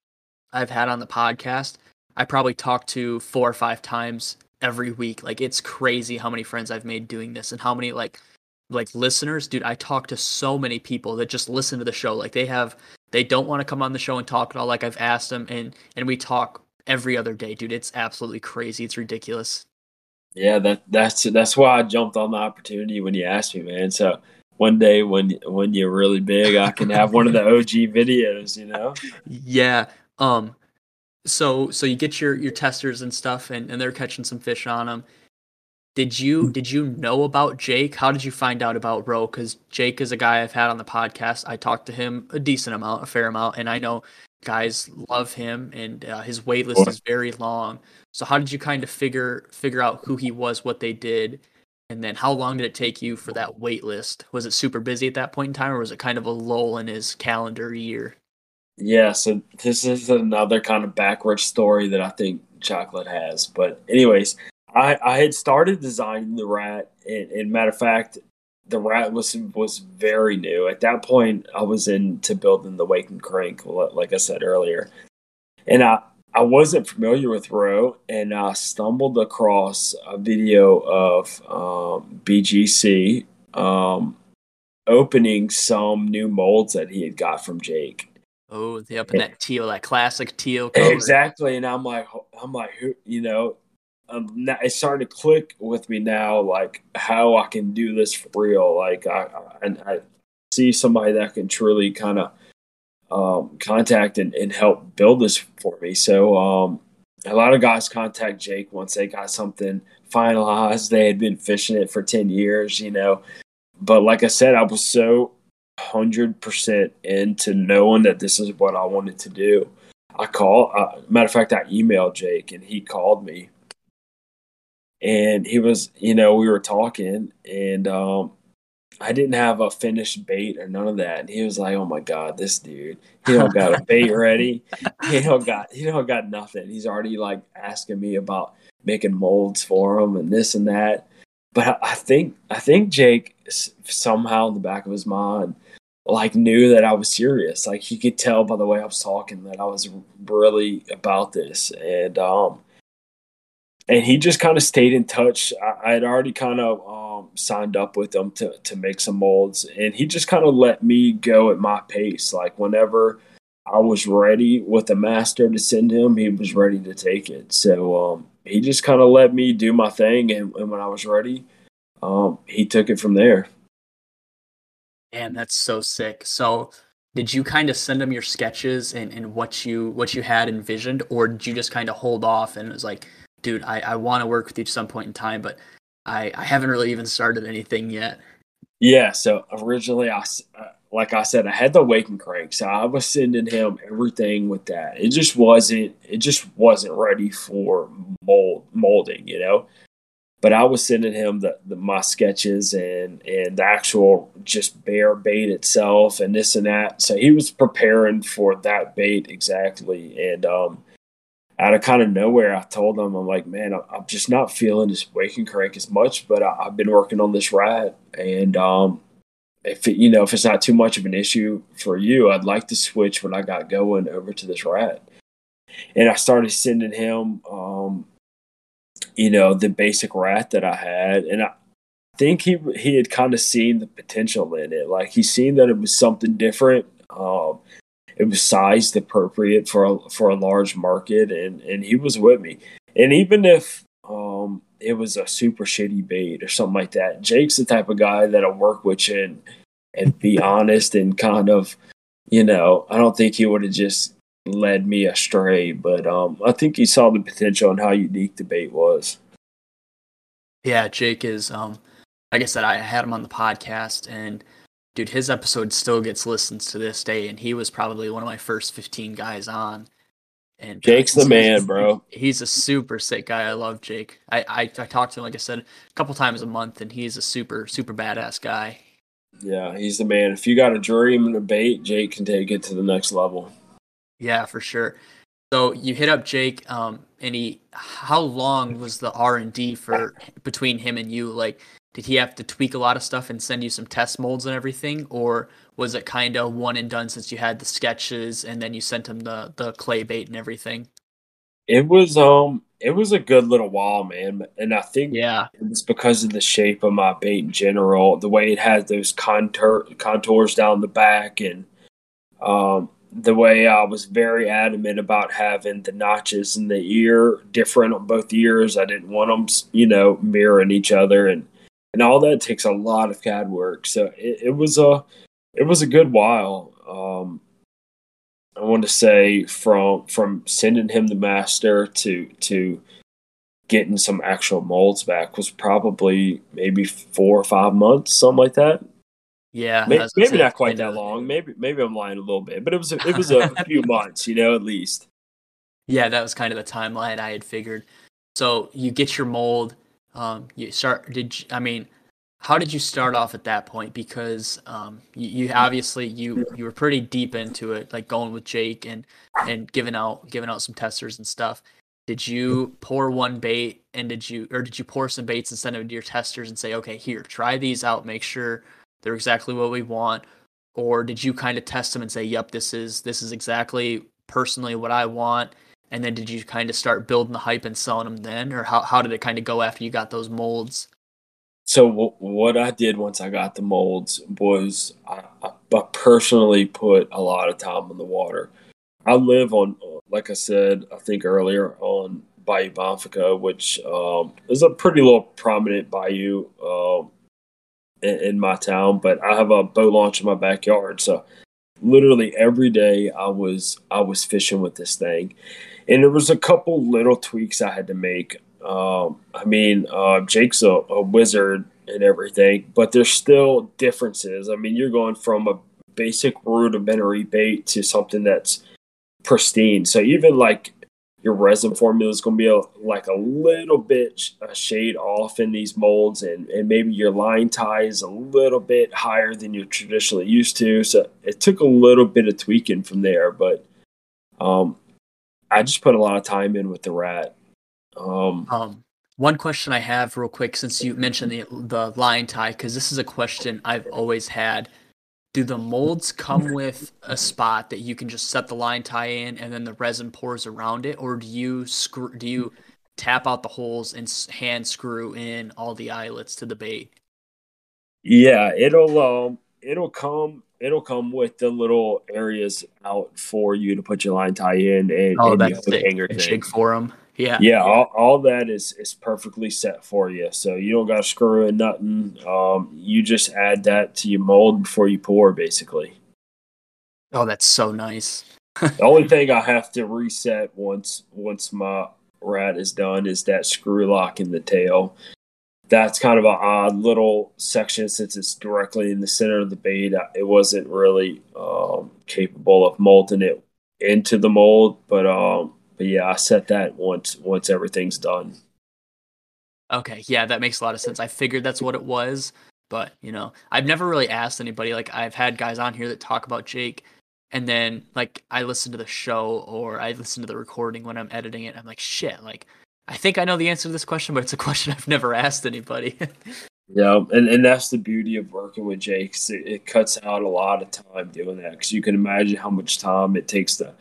I've had on the podcast, I probably talk to four or five times every week. Like it's crazy how many friends I've made doing this and how many like like listeners, dude. I talk to so many people that just listen to the show. Like they have they don't want to come on the show and talk at all. Like I've asked them and and we talk every other day, dude. It's absolutely crazy. It's ridiculous. Yeah, that that's that's why I jumped on the opportunity when you asked me, man. So one day when when you're really big, I can have one of the OG videos, you know? Yeah. Um so so you get your your testers and stuff and, and they're catching some fish on them. Did you did you know about Jake? How did you find out about Ro? Because Jake is a guy I've had on the podcast. I talked to him a decent amount, a fair amount, and I know guys love him and uh, his wait list is very long. So how did you kind of figure figure out who he was, what they did, and then how long did it take you for that wait list? Was it super busy at that point in time or was it kind of a lull in his calendar year? Yeah, so this is another kind of backwards story that I think Chocolate has. But anyways, I, I had started designing the rat and, and matter of fact, the rat was was very new. At that point, I was into building the wake and crank, like I said earlier, and I I wasn't familiar with Rowe, and I stumbled across a video of um, BGC um, opening some new molds that he had got from Jake. Oh, the up in that teal, that classic teal. Color. Exactly, and I'm like, I'm like, who, you know, um, it started to click with me now, like how I can do this for real. Like I, and I see somebody that can truly kind of um, contact and, and help build this for me. So um, a lot of guys contact Jake once they got something finalized. They had been fishing it for ten years, you know. But like I said, I was so hundred percent into knowing that this is what I wanted to do. I call. Uh, matter of fact, I emailed Jake and he called me and he was, you know, we were talking, and um, I didn't have a finished bait or none of that. And he was like, "Oh my god, this dude, he don't got a bait ready. He don't got, he don't got nothing. He's already like asking me about making molds for him and this and that." But I think, I think Jake somehow in the back of his mind like knew that I was serious. Like he could tell by the way I was talking that I was really about this, and um, and he just kind of stayed in touch. I, had already kind of um, signed up with him to to make some molds, and he just kind of let me go at my pace. Like whenever I was ready with the master to send him, he was ready to take it. So um, he just kind of let me do my thing, and, and when I was ready, um, he took it from there. Man, that's so sick. So did you kind of send him your sketches and, and what you what you had envisioned or did you just kind of hold off and it was like dude, I, I want to work with you at some point in time, but I, I haven't really even started anything yet. Yeah. So originally, I, uh, like I said, I had the wake and crank. So I was sending him everything with that. It just wasn't, it just wasn't ready for mold molding, you know? But I was sending him the, the my sketches and and the actual just bare bait itself and this and that. So he was preparing for that bait exactly. And um out of kind of nowhere, I told them, I'm like, man, I'm just not feeling this wake and crank as much, but I, have been working on this rat. And, um, if it, you know, if it's not too much of an issue for you, I'd like to switch when I got going over to this rat. And I started sending him, um, you know, the basic rat that I had. And I think he, he had kind of seen the potential in it. Like he seen that it was something different. Um, it was sized appropriate for a, for a largemouth, and and he was with me. And even if um, it was a super shitty bait or something like that, Jake's the type of guy that'll work with you and and be honest and kind of, you know, I don't think he would have just led me astray, but um, I think he saw the potential and how unique the bait was. Yeah, Jake is. Um, like I said, I had him on the podcast, and dude, his episode still gets listens to this day, and he was probably one of my first 15 guys on. And Jake's the man, bro. He's a super sick guy. I love Jake. I, I, I talk to him, like I said, a couple times a month, and he's a super, super badass guy. Yeah, he's the man. If you got a dream and a bait, Jake can take it to the next level. Yeah, for sure. So you hit up Jake, um, and he. How long was the R and D for between him and you? Like, did he have to tweak a lot of stuff and send you some test molds and everything or was it kind of one and done since you had the sketches and then you sent him the the clay bait and everything it was um it was a good little while man and i think yeah it's because of the shape of my bait in general the way it had those contour contours down the back and um the way I was very adamant about having the notches in the ear different on both ears. I didn't want them, you know, mirroring each other. And and all that takes a lot of CAD work. So it, it was a it was a good while. Um, I want to say from from sending him the master to to getting some actual molds back was probably maybe four or five months, something like that. Yeah, maybe, maybe not quite that long. Maybe maybe I'm lying a little bit, but it was a, it was a few months, you know, at least. Yeah, that was kind of the timeline I had figured. So you get your mold, um, you start. Did you, I mean? How did you start off at that point? Because um, you, you obviously you you were pretty deep into it, like going with Jake and and giving out giving out some testers and stuff. did you pour one bait and did you or did you pour some baits and send them to your testers and say, okay, here, try these out, make sure they're exactly what we want, or did you kind of test them and say, yep, this is this is exactly personally what I want, and then did you kind of start building the hype and selling them then, or how how did it kind of go after you got those molds? So w- what I did once I got the molds was I, I, personally put a lot of time on the water. I live on, like I said, I think earlier on Bayou Bonfouca, which um, is a pretty little prominent bayou um, in, in, my town. But I have a boat launch in my backyard, so literally every day I was I was fishing with this thing, and there was a couple little tweaks I had to make. Um, I mean, uh, Jake's a, a, wizard and everything, but there's still differences. I mean, you're going from a basic rudimentary bait to something that's pristine. So even like your resin formula is going to be a, like a little bit a shade off in these molds, and, and maybe your line tie is a little bit higher than you're traditionally used to. So it took a little bit of tweaking from there, but um, I just put a lot of time in with the rat um, um, one question I have, real quick, since you mentioned the the line tie, because this is a question I've always had. Do the molds come with a spot that you can just set the line tie in, and then the resin pours around it, or do you screw? Do you tap out the holes and hand screw in all the eyelets to the bait? Yeah, it'll um, it'll come it'll come with the little areas out for you to put your line tie in and, oh, and that's the hanger thing. for them. Yeah. Yeah. All, all that is, is perfectly set for you. So you don't got to screw in nothing. Um, you just add that to your mold before you pour, basically. Oh, that's so nice. the only thing I have to reset once once my rat is done is that screw lock in the tail. That's kind of an odd little section since it's directly in the center of the bait. It wasn't really um, capable of molding it into the mold, but um, but yeah, I set that once once everything's done. Okay, yeah, that makes a lot of sense. I figured that's what it was, but you know, I've never really asked anybody. Like I've had guys on here that talk about Jake, and then like I listen to the show or I listen to the recording when I'm editing it. I'm like, shit, like I think I know the answer to this question, but it's a question I've never asked anybody. yeah, and, and that's the beauty of working with Jake. It, it cuts out a lot of time doing that because you can imagine how much time it takes to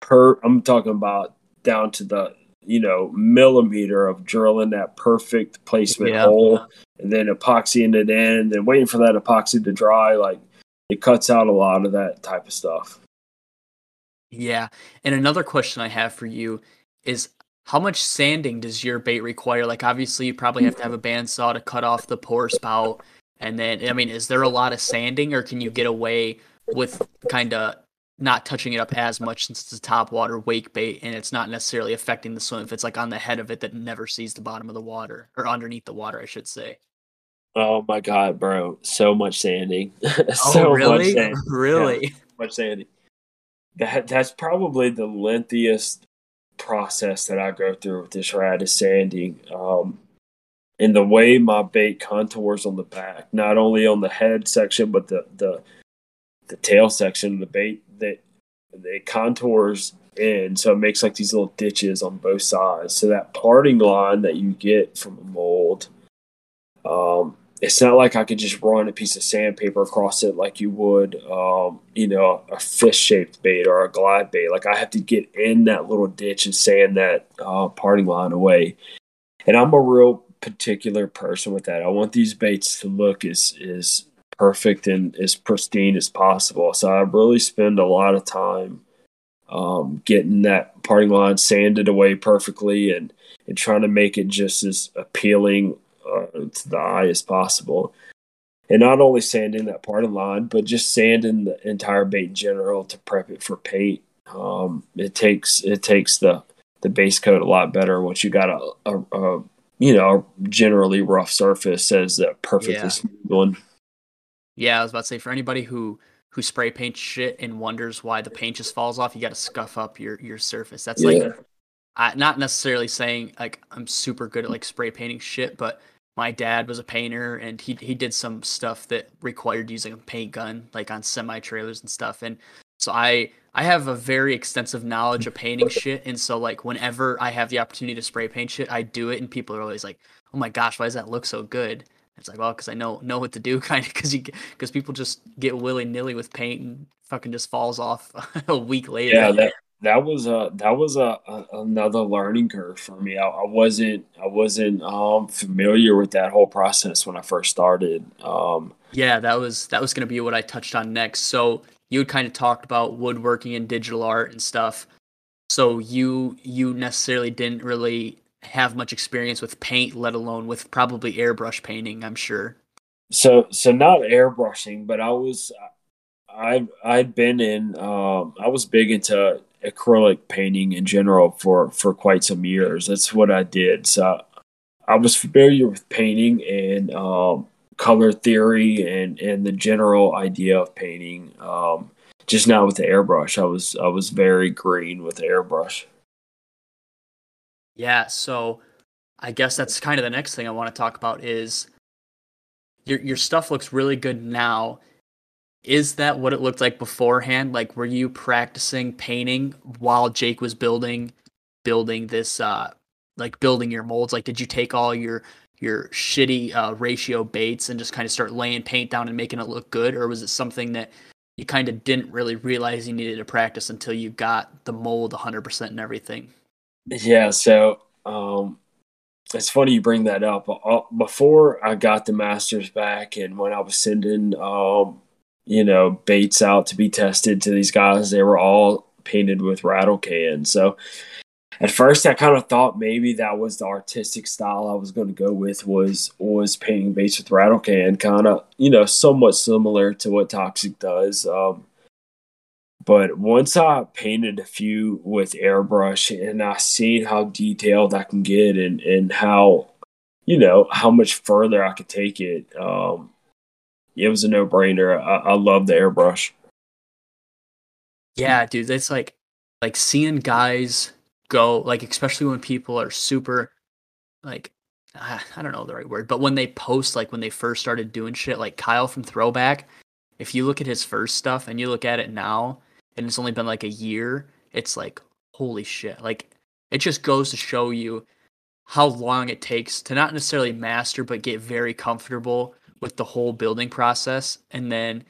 per. I'm talking about down to the you know millimeter of drilling that perfect placement yeah. hole and then epoxying it in and then waiting for that epoxy to dry like it cuts out a lot of that type of stuff yeah and another question i have for you is how much sanding does your bait require like obviously you probably have to have a bandsaw to cut off the pour spout and then i mean is there a lot of sanding or can you get away with kind of not touching it up as much since it's a top water wake bait and it's not necessarily affecting the swim if it's like on the head of it that never sees the bottom of the water or underneath the water, I should say. Oh my god, bro! So much sanding. Oh, so oh, really? Much sanding. Really? Yeah, much sanding. That that's probably the lengthiest process that I go through with this rat is sanding. Um, and the way my bait contours on the back, not only on the head section, but the the the tail section of the bait that it contours in, so it makes like these little ditches on both sides. So that parting line that you get from a mold, um, it's not like I could just run a piece of sandpaper across it like you would, um, you know, a fish shaped bait or a glide bait. Like I have to get in that little ditch and sand that uh, parting line away. And I'm a real particular person with that. I want these baits to look as as perfect and as pristine as possible. So I really spend a lot of time um, getting that parting line sanded away perfectly and, and trying to make it just as appealing uh, to the eye as possible. And not only sanding that parting line, but just sanding the entire bait in general to prep it for paint. Um, it takes it takes the the base coat a lot better once you got a, a, a you know generally rough surface as a perfectly yeah. smooth one. Yeah, I was about to say for anybody who who spray paints shit and wonders why the paint just falls off, you got to scuff up your your surface. That's yeah. like I, not necessarily saying like I'm super good at like spray painting shit, but my dad was a painter and he he did some stuff that required using a paint gun like on semi trailers and stuff and so I I have a very extensive knowledge of painting shit, and so like whenever I have the opportunity to spray paint shit, I do it, and people are always like, "Oh my gosh, why does that look so good?" It's like, well, because I know know what to do, kind of, because you because people just get willy nilly with paint and fucking just falls off a week later. Yeah, that that was a that was a, a another learning curve for me. I, I, wasn't I wasn't um, familiar with that whole process when I first started. Um, yeah, that was that was going to be what I touched on next. So you had kind of talked about woodworking and digital art and stuff. So you you necessarily didn't really have much experience with paint, let alone with probably airbrush painting. I'm sure. So so not airbrushing, but I was I I'd been in um, I was big into acrylic painting in general for for quite some years. That's what I did. So I was familiar with painting and um, color theory and and the general idea of painting. Um, just not with the airbrush. I was I was very green with the airbrush. Yeah, so I guess that's kind of the next thing I want to talk about is your your stuff looks really good now. Is that what it looked like beforehand? Like were you practicing painting while Jake was building building this uh like building your molds? Like did you take all your your shitty uh, ratio baits and just kind of start laying paint down and making it look good, or was it something that you kind of didn't really realize you needed to practice until you got the mold 100% and everything? Yeah, so um, it's funny you bring that up. Uh, before I got the masters back, and when I was sending, um, you know, baits out to be tested to these guys, they were all painted with rattle cans. So at first, I kind of thought maybe that was the artistic style I was going to go with was was painting baits with rattle can, kind of you know, somewhat similar to what Toxic does. Um, but once I painted a few with airbrush and I seen how detailed I can get and, and how, you know, how much further I could take it, um, it was a no brainer. I, I love the airbrush. Yeah, dude, it's like like seeing guys go like especially when people are super like ah, I don't know the right word, but when they post like when they first started doing shit like Kyle from Throwback, if you look at his first stuff and you look at it now, and it's only been like a year, it's like holy shit. Like it just goes to show you how long it takes to not necessarily master but get very comfortable with the whole building process and then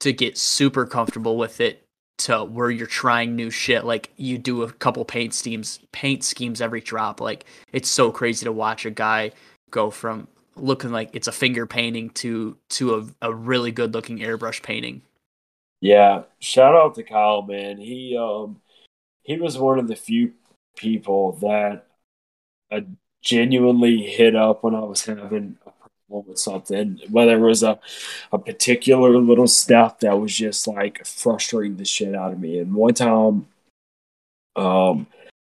to get super comfortable with it to where you're trying new shit. Like you do a couple paint schemes paint schemes every drop. Like it's so crazy to watch a guy go from looking like it's a finger painting to to a, a really good looking airbrush painting. Yeah, shout out to Kyle, man. He um he was one of the few people that I genuinely hit up when I was having with something, whether it was a a particular little step that was just like frustrating the shit out of me. And one time, um,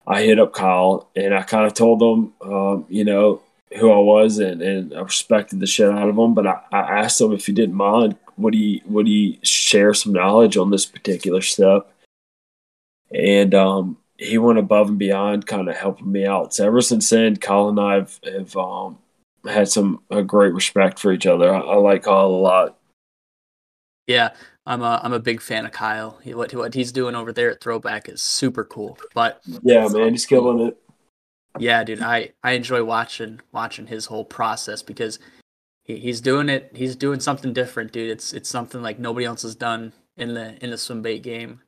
I hit up Kyle and I kind of told him, um, you know, who I was and, and I respected the shit out of him. But I, I asked him if he didn't mind would he would he share some knowledge on this particular step? And um, he went above and beyond, kind of helping me out. So ever since then, Kyle and I have, have um, had some a great respect for each other. I, I, like Kyle a lot. Yeah, I'm a I'm a big fan of Kyle. He, what what he's doing over there at Throwback is super cool. But yeah, man, he's killing it. Yeah, dude, I I enjoy watching watching his whole process because he, he's doing it. He's doing something different, dude. It's it's something like nobody else has done in the in the swim bait game.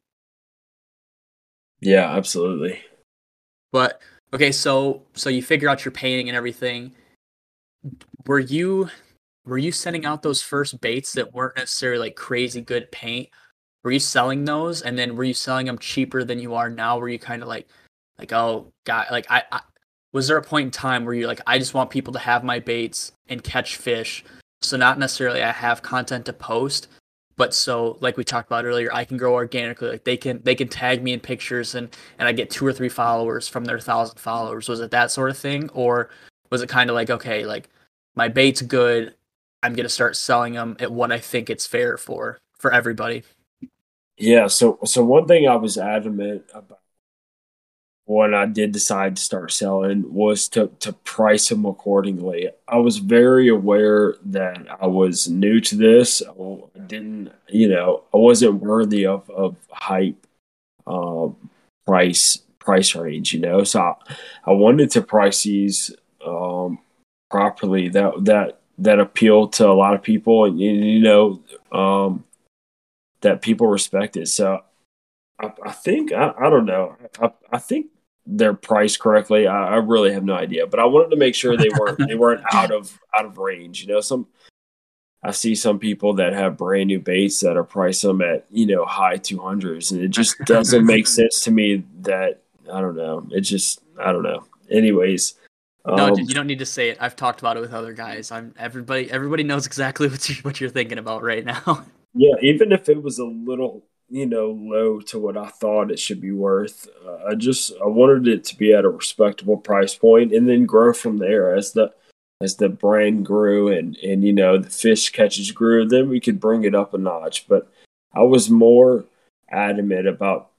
Yeah, absolutely. But okay, so so you figure out your painting and everything. Were you were you sending out those first baits that weren't necessarily like crazy good paint? Were you selling those, and then were you selling them cheaper than you are now? Were you kind of like like oh god like I, I was there a point in time where you're like, I just want people to have my baits and catch fish? So not necessarily I have content to post, but so like we talked about earlier, I can grow organically. Like they can they can tag me in pictures and and I get two or three followers from their thousand followers. Was it that sort of thing, or was it kind of like okay, like my bait's good, I'm gonna start selling them at what I think it's fair for for everybody? Yeah. So so one thing I was adamant about when I did decide to start selling was to to price them accordingly. I was very aware that I was new to this. I didn't, you know, I wasn't worthy of of hype uh, price price range, you know. So I, I wanted to price these um, properly that that that appeal to a lot of people and you know um, that people respect it So I, I think I, I, don't know. I, I think they're priced correctly. I, I, really have no idea, but I wanted to make sure they weren't they weren't out of out of range. You know, some I see some people that have brand new baits that are priced them at you know high two hundreds, and it just doesn't make sense to me. That I don't know. It just I don't know. Anyways, no, um, you don't need to say it. I've talked about it with other guys. I'm everybody. Everybody knows exactly what you, what you're thinking about right now. Yeah, even if it was a little, you know, low to what I thought it should be worth, uh, I just I wanted it to be at a respectable price point, and then grow from there as the as the brand grew and and you know the fish catches grew. Then we could bring it up a notch. But I was more adamant about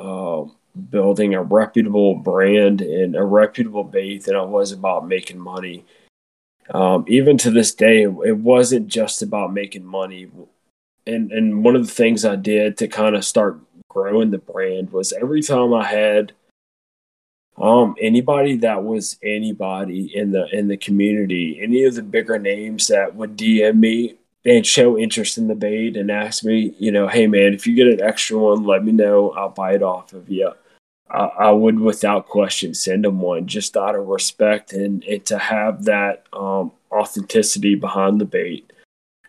um, building a reputable brand and a reputable bait than it was about making money. Um, even to this day, it wasn't just about making money. And and one of the things I did to kind of start growing the brand was every time I had um anybody that was anybody in the in the community, any of the bigger names that would DM me and show interest in the bait and ask me, you know, hey man, if you get an extra one, let me know. I'll buy it off of you. I, I would, without question, send them one just out of respect and, and to have that um, authenticity behind the bait.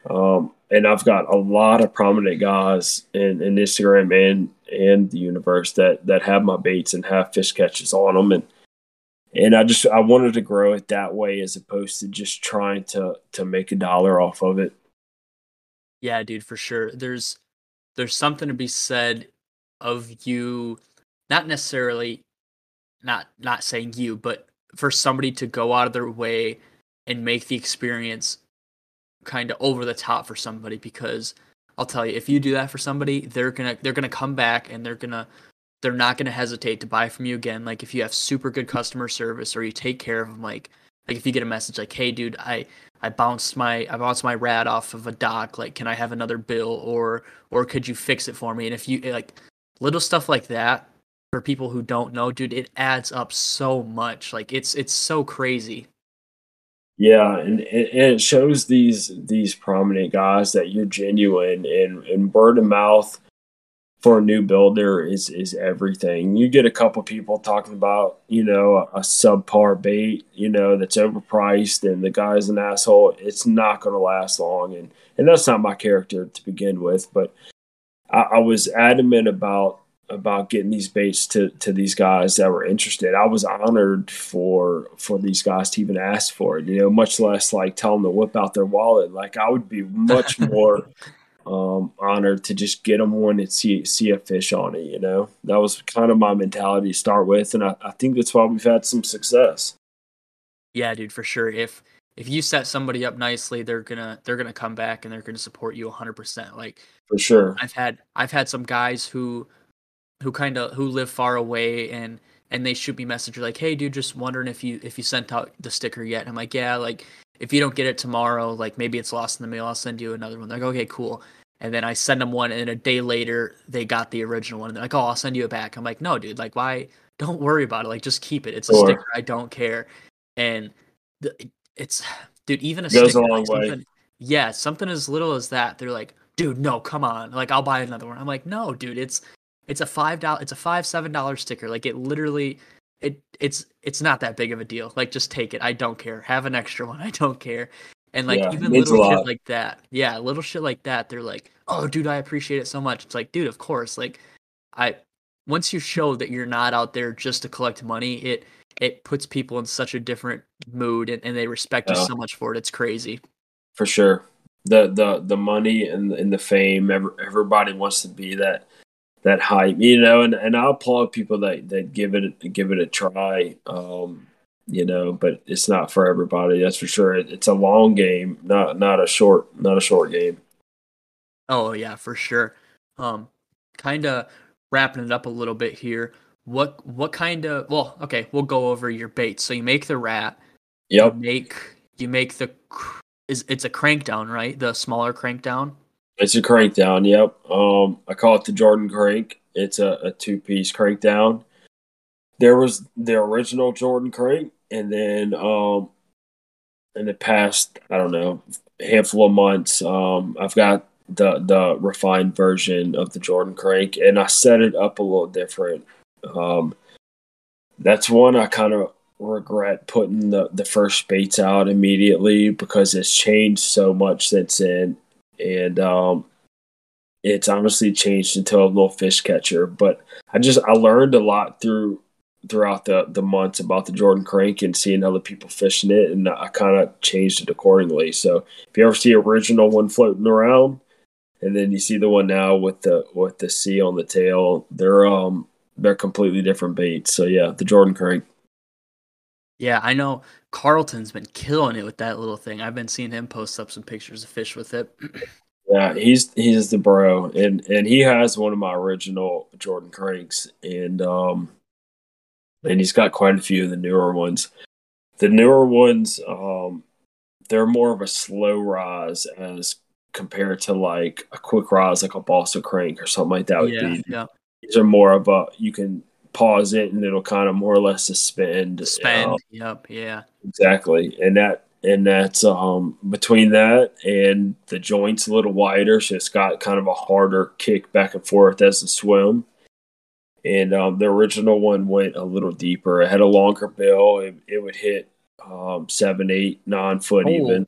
Um, and I've got a lot of prominent guys in, in Instagram and and the universe that that have my baits and have fish catches on them and and I just I wanted to grow it that way as opposed to just trying to to make a dollar off of it. Yeah, dude, for sure. There's there's something to be said of you not necessarily not not saying you, but for somebody to go out of their way and make the experience kind of over the top for somebody because I'll tell you if you do that for somebody, they're to they're to come back and they're to they're not to hesitate to buy from you again. Like if you have super good customer service or you take care of them like like if you get a message like hey dude I I bounced my I bounced my rat off of a dock like can I have another bill? or or could you fix it for me? And if you like little stuff like that for people who don't know, dude, it adds up so much. Like it's it's so crazy. Yeah, and, and it shows these these prominent guys that you're genuine and, and word of mouth for a new builder is is everything. You get a couple people talking about, you know, a, subpar bait, you know, that's overpriced and the guy's an asshole. It's not going to last long, and and that's not my character to begin with. But I, I was adamant about about getting these baits to to these guys that were interested. I was honored for for these guys to even ask for it. You know, much less like tell them to whip out their wallet. Like I would be much more um, honored to just get them one and see see a fish on it. You know, that was kind of my mentality to start with, and I, I think that's why we've had some success. Yeah, dude, for sure. If if you set somebody up nicely, they're gonna they're gonna come back and they're gonna support you 100. percent Like for sure. I've had I've had some guys who who kind of who live far away and and they shoot me messages like, "Hey, dude, just wondering if you if you sent out the sticker yet." And I'm like, "Yeah, like if you don't get it tomorrow, like maybe it's lost in the mail. I'll send you another one." They're like, "Okay, cool." And then I send them one, and a day later they got the original one. And they're like, "Oh, I'll send you it back." I'm like, "No, dude, like why? Don't worry about it. Like just keep it. It's a sure. sticker. I don't care." And the, it's dude, even a it goes sticker, a long like, way. Yeah, something as little as that. They're like, "Dude, no, come on. Like I'll buy another one." I'm like, "No, dude, it's it's a five dollar. It's a five seven dollar sticker. Like it literally, it it's it's not that big of a deal. Like just take it. I don't care. Have an extra one. I don't care. And like yeah, even little shit like that. Yeah, little shit like that. They're like, oh, dude, I appreciate it so much. It's like, dude, of course. Like, I once you show that you're not out there just to collect money, it it puts people in such a different mood and, and they respect yeah. you so much for it. It's crazy. For sure. The the the money and, and the fame, every, everybody wants to be that that hype, you know, and, and I applaud people that, that give it give it a try, um, you know, but it's not for everybody. That's for sure. It, it's a long game, not not a short not a short game. Oh yeah, for sure. Um, kind of wrapping it up a little bit here. what what kind of well okay we'll go over your baits so you make the rat Yep. you make you make the is it's a crank down right the smaller crank down It's a crank down. Yep. Um, I call it the Jordan crank. It's a, a two piece crank down. There was the original Jordan crank, and then um, in the past, I don't know, handful of months, um, I've got the the refined version of the Jordan crank, and I set it up a little different. Um, that's one I kind of regret putting the the first baits out immediately because it's changed so much since then and um, it's honestly changed into a little fish catcher. But I just I learned a lot through throughout the the months about the Jordan crank and seeing other people fishing it, and I kind of changed it accordingly. So if you ever see original one floating around, and then you see the one now with the with the C on the tail, they're um they're completely different baits. So yeah, the Jordan crank. yeah i know carlton's been killing it with that little thing i've been seeing him post up some pictures of fish with it Yeah, he's he's the bro, and and he has one of my original Jordan cranks, and um, and he's got quite a few of the newer ones. The newer ones, um, they're more of a slow rise as compared to like a quick rise, like a Boston crank or something like that. Would yeah be. yeah These are more of a you can pause it and it'll kind of more or less suspend. spend um, yep yeah Exactly, and that and that's um between that and the joints a little wider, so it's got kind of a harder kick back and forth as a swim. And um, the original one went a little deeper. It had a longer bill. It, it would hit um, seven, eight, nine foot Oh, even.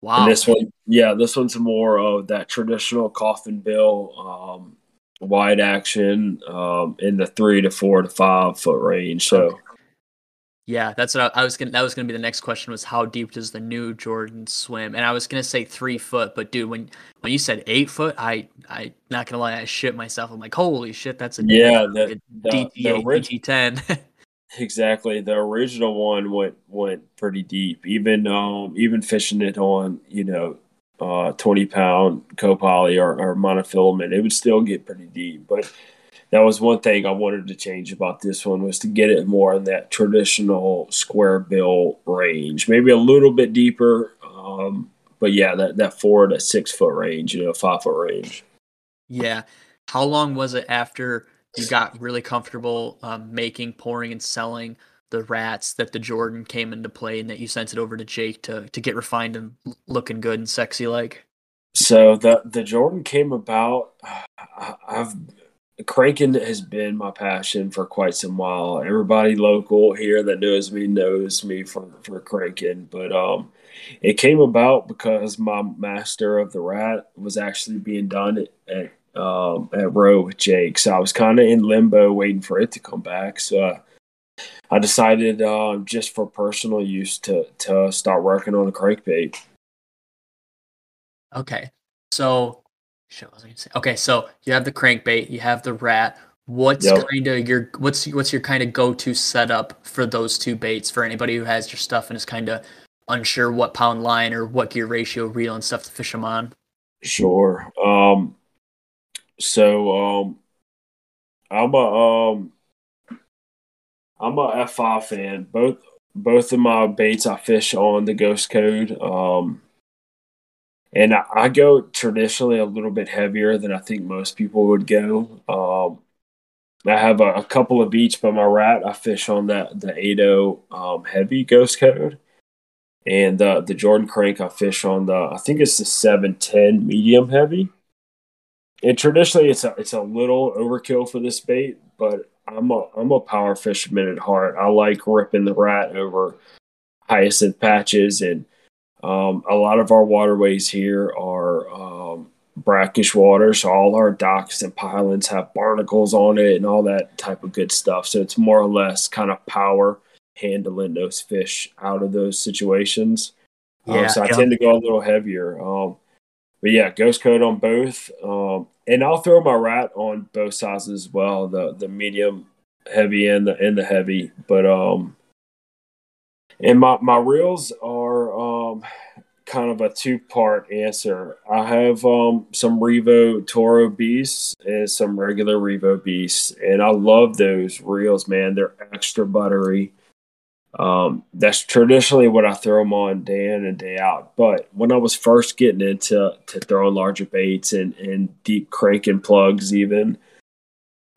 wow And this one, yeah, this one's more of that traditional coffin bill, um, wide action um, in the three to four to five foot range. So. Yeah, that's what I, I was gonna. That was gonna be the next question. Was how deep does the new Jordan swim? And I was gonna say three foot, but dude, when when you said eight foot, I I not gonna lie, I shit myself. I'm like, holy shit, that's a Yeah, the, DT the eight, orig- DT ten. Exactly. The original one went went pretty deep. Even um even fishing it on, you know, uh twenty pound copoly or, or monofilament, it would still get pretty deep. But that was one thing I wanted to change about this one was to get it more in that traditional square bill range. Maybe a little bit deeper. Um but yeah, that, that four to six foot range, you know, five foot range. yeah. How long was it after you got really comfortable um, making, pouring, and selling the rats that the Jordan came into play, and that you sent it over to Jake to to get refined and looking good and sexy like? So the the Jordan came about. I- I've cranking has been my passion for quite some while. Everybody local here that knows me knows me for for cranking, but um, it came about because my master of the rat was actually being done at, at um at row with Jake. So I was kind of in limbo waiting for it to come back. So. Uh, I decided, uh, just for personal use, to to start working on a crankbait. Okay. So, shit, was I gonna say? Okay, so you have the crankbait, you have the rat. What's Yep. kind of your what's what's your kind of go-to setup for those two baits for anybody who has your stuff and is kind of unsure what pound line or what gear ratio reel and stuff to fish them on? Sure. Um, so um, I'm a um, I'm a F5 fan. Both both of my baits I fish on the Ghost Code. Um, and I, I go traditionally a little bit heavier than I think most people would go. Um, I have a, a couple of each, but my rat I fish on that the 80 um, heavy Ghost Code, and uh, the Jordan Crank I fish on the I think it's the 710 medium heavy. And traditionally, it's a it's a little overkill for this bait, but I'm a I'm a power fisherman at heart. I like ripping the rat over hyacinth patches, and um, a lot of our waterways here are um, brackish water, so all our docks and pilings have barnacles on it and all that type of good stuff. So it's more or less kind of power handling those fish out of those situations. Um, Yeah, so I yeah. tend to go a little heavier. Um, but yeah, ghost coat on both, um, and I'll throw my rat on both sizes as well. The the medium heavy and the and the heavy, but um, and my my reels are um kind of a two part answer. I have um, some Revo Toro Beasts and some regular Revo Beasts, and I love those reels, man. They're extra buttery. Um, that's traditionally what I throw them on day in and day out. But when I was first getting into to throwing larger baits and, and deep cranking plugs, even,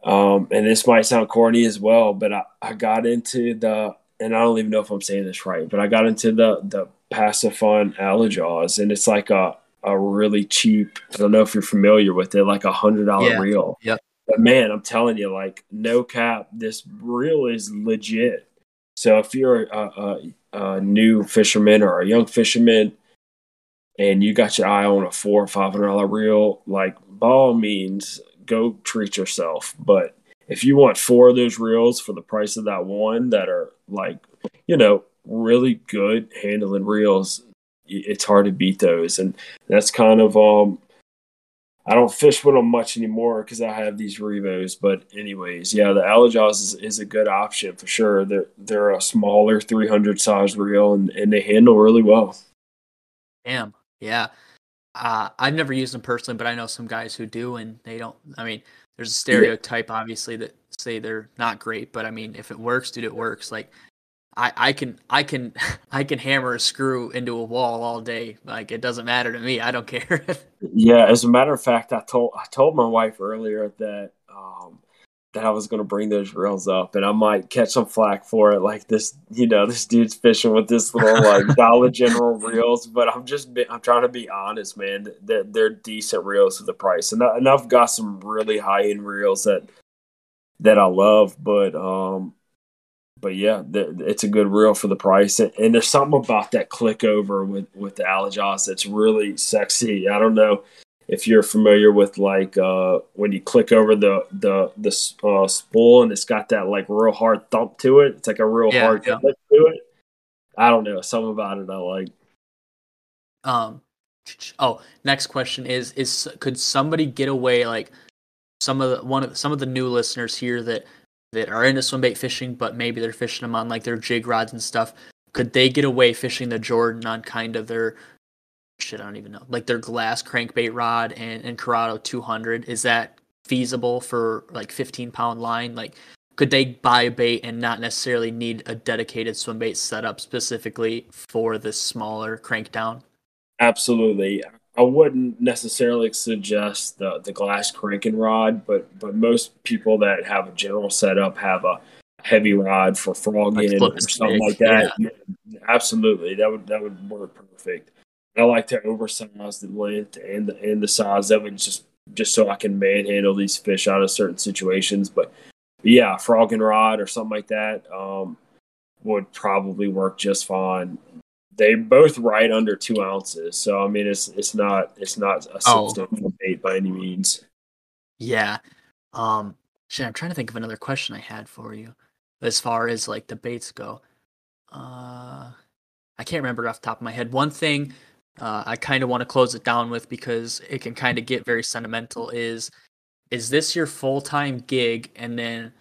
um, and this might sound corny as well, but I, I got into the, and I don't even know if I'm saying this right, but I got into the the Piscifun Alijoz, and it's like a a really cheap. I don't know if you're familiar with it, like a hundred dollar Yeah. reel. Yep. But man, I'm telling you, like no cap, this reel is legit. So if you're a, a, a new fisherman or a young fisherman, and you got your eye on a four or five hundred dollar reel, like by all means, go treat yourself. But if you want four of those reels for the price of that one that are like, you know, really good handling reels, it's hard to beat those. And that's kind of um I don't fish with them much anymore because I have these Revos. But anyways, yeah, the Alijoz is, is a good option for sure. They're they're a smaller 300 size reel and, and they handle really well. Damn. Yeah. Uh, I've never used them personally, but I know some guys who do, and they don't. I mean, there's a stereotype, obviously, that say they're not great, but I mean, if it works, dude, it works. Like, I, I can, I can, I can hammer a screw into a wall all day. Like, it doesn't matter to me. I don't care. Yeah, as a matter of fact, I told I told my wife earlier that um, that I was going to bring those reels up, and I might catch some flack for it. Like this, you know, this dude's fishing with this little like Dollar General reels, but I'm just be, I'm trying to be honest, man. That they're decent reels for the price, and, I, and I've got some really high end reels that that I love, but um, but yeah, it's a good reel for the price, and, and there's something about that click over with with the Alijoz that's really sexy. I don't know if you're familiar with like uh, when you click over the the the uh, spool and it's got that like real hard thump to it. It's like a real Yeah, hard yeah. click to it. I don't know, something about it I like. Um, oh, next question is is could somebody get away like some of the one of some of the new listeners here that that are into swim bait fishing, but maybe they're fishing them on like their jig rods and stuff. Could they get away fishing the Jordan on kind of their shit? I don't even know, like their glass crankbait rod and and Curado 200. Is that feasible for like 15 pound line? Like, could they buy a bait and not necessarily need a dedicated swim bait setup specifically for this smaller crank down? Absolutely. I wouldn't necessarily suggest the, the glass cranking rod, but but most people that have a general setup have a heavy rod for frogging flip or something like that. Absolutely, that would that would work perfect. I like to oversize the length and the and the size of it just just so I can manhandle these fish out of certain situations. But yeah, frogging rod or something like that um, would probably work just fine they both right under two ounces. So I mean, it's it's not it's not a Oh. substantial bait by any means. Yeah. Um shit, I'm trying to think of another question I had for you as far as like the baits go. Uh I can't remember off the top of my head. One thing uh, I kind of want to close it down with because it can kind of get very sentimental is is this your full-time gig and then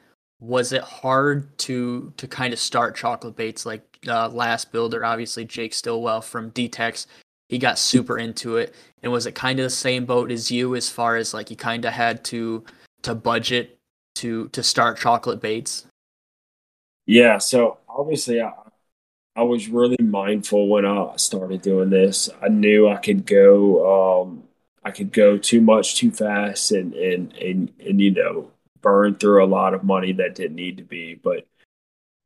was it hard to to kind of start chocolate baits like uh, last builder obviously Jake Stillwell from DTEX he got super into it and was it kind of the same boat as you as far as like you kind of had to to budget to to start chocolate baits Yeah. So obviously, I I was really mindful when I started doing this. I knew I could go um, I could go too much too fast and and and and you know burn through a lot of money that didn't need to be. But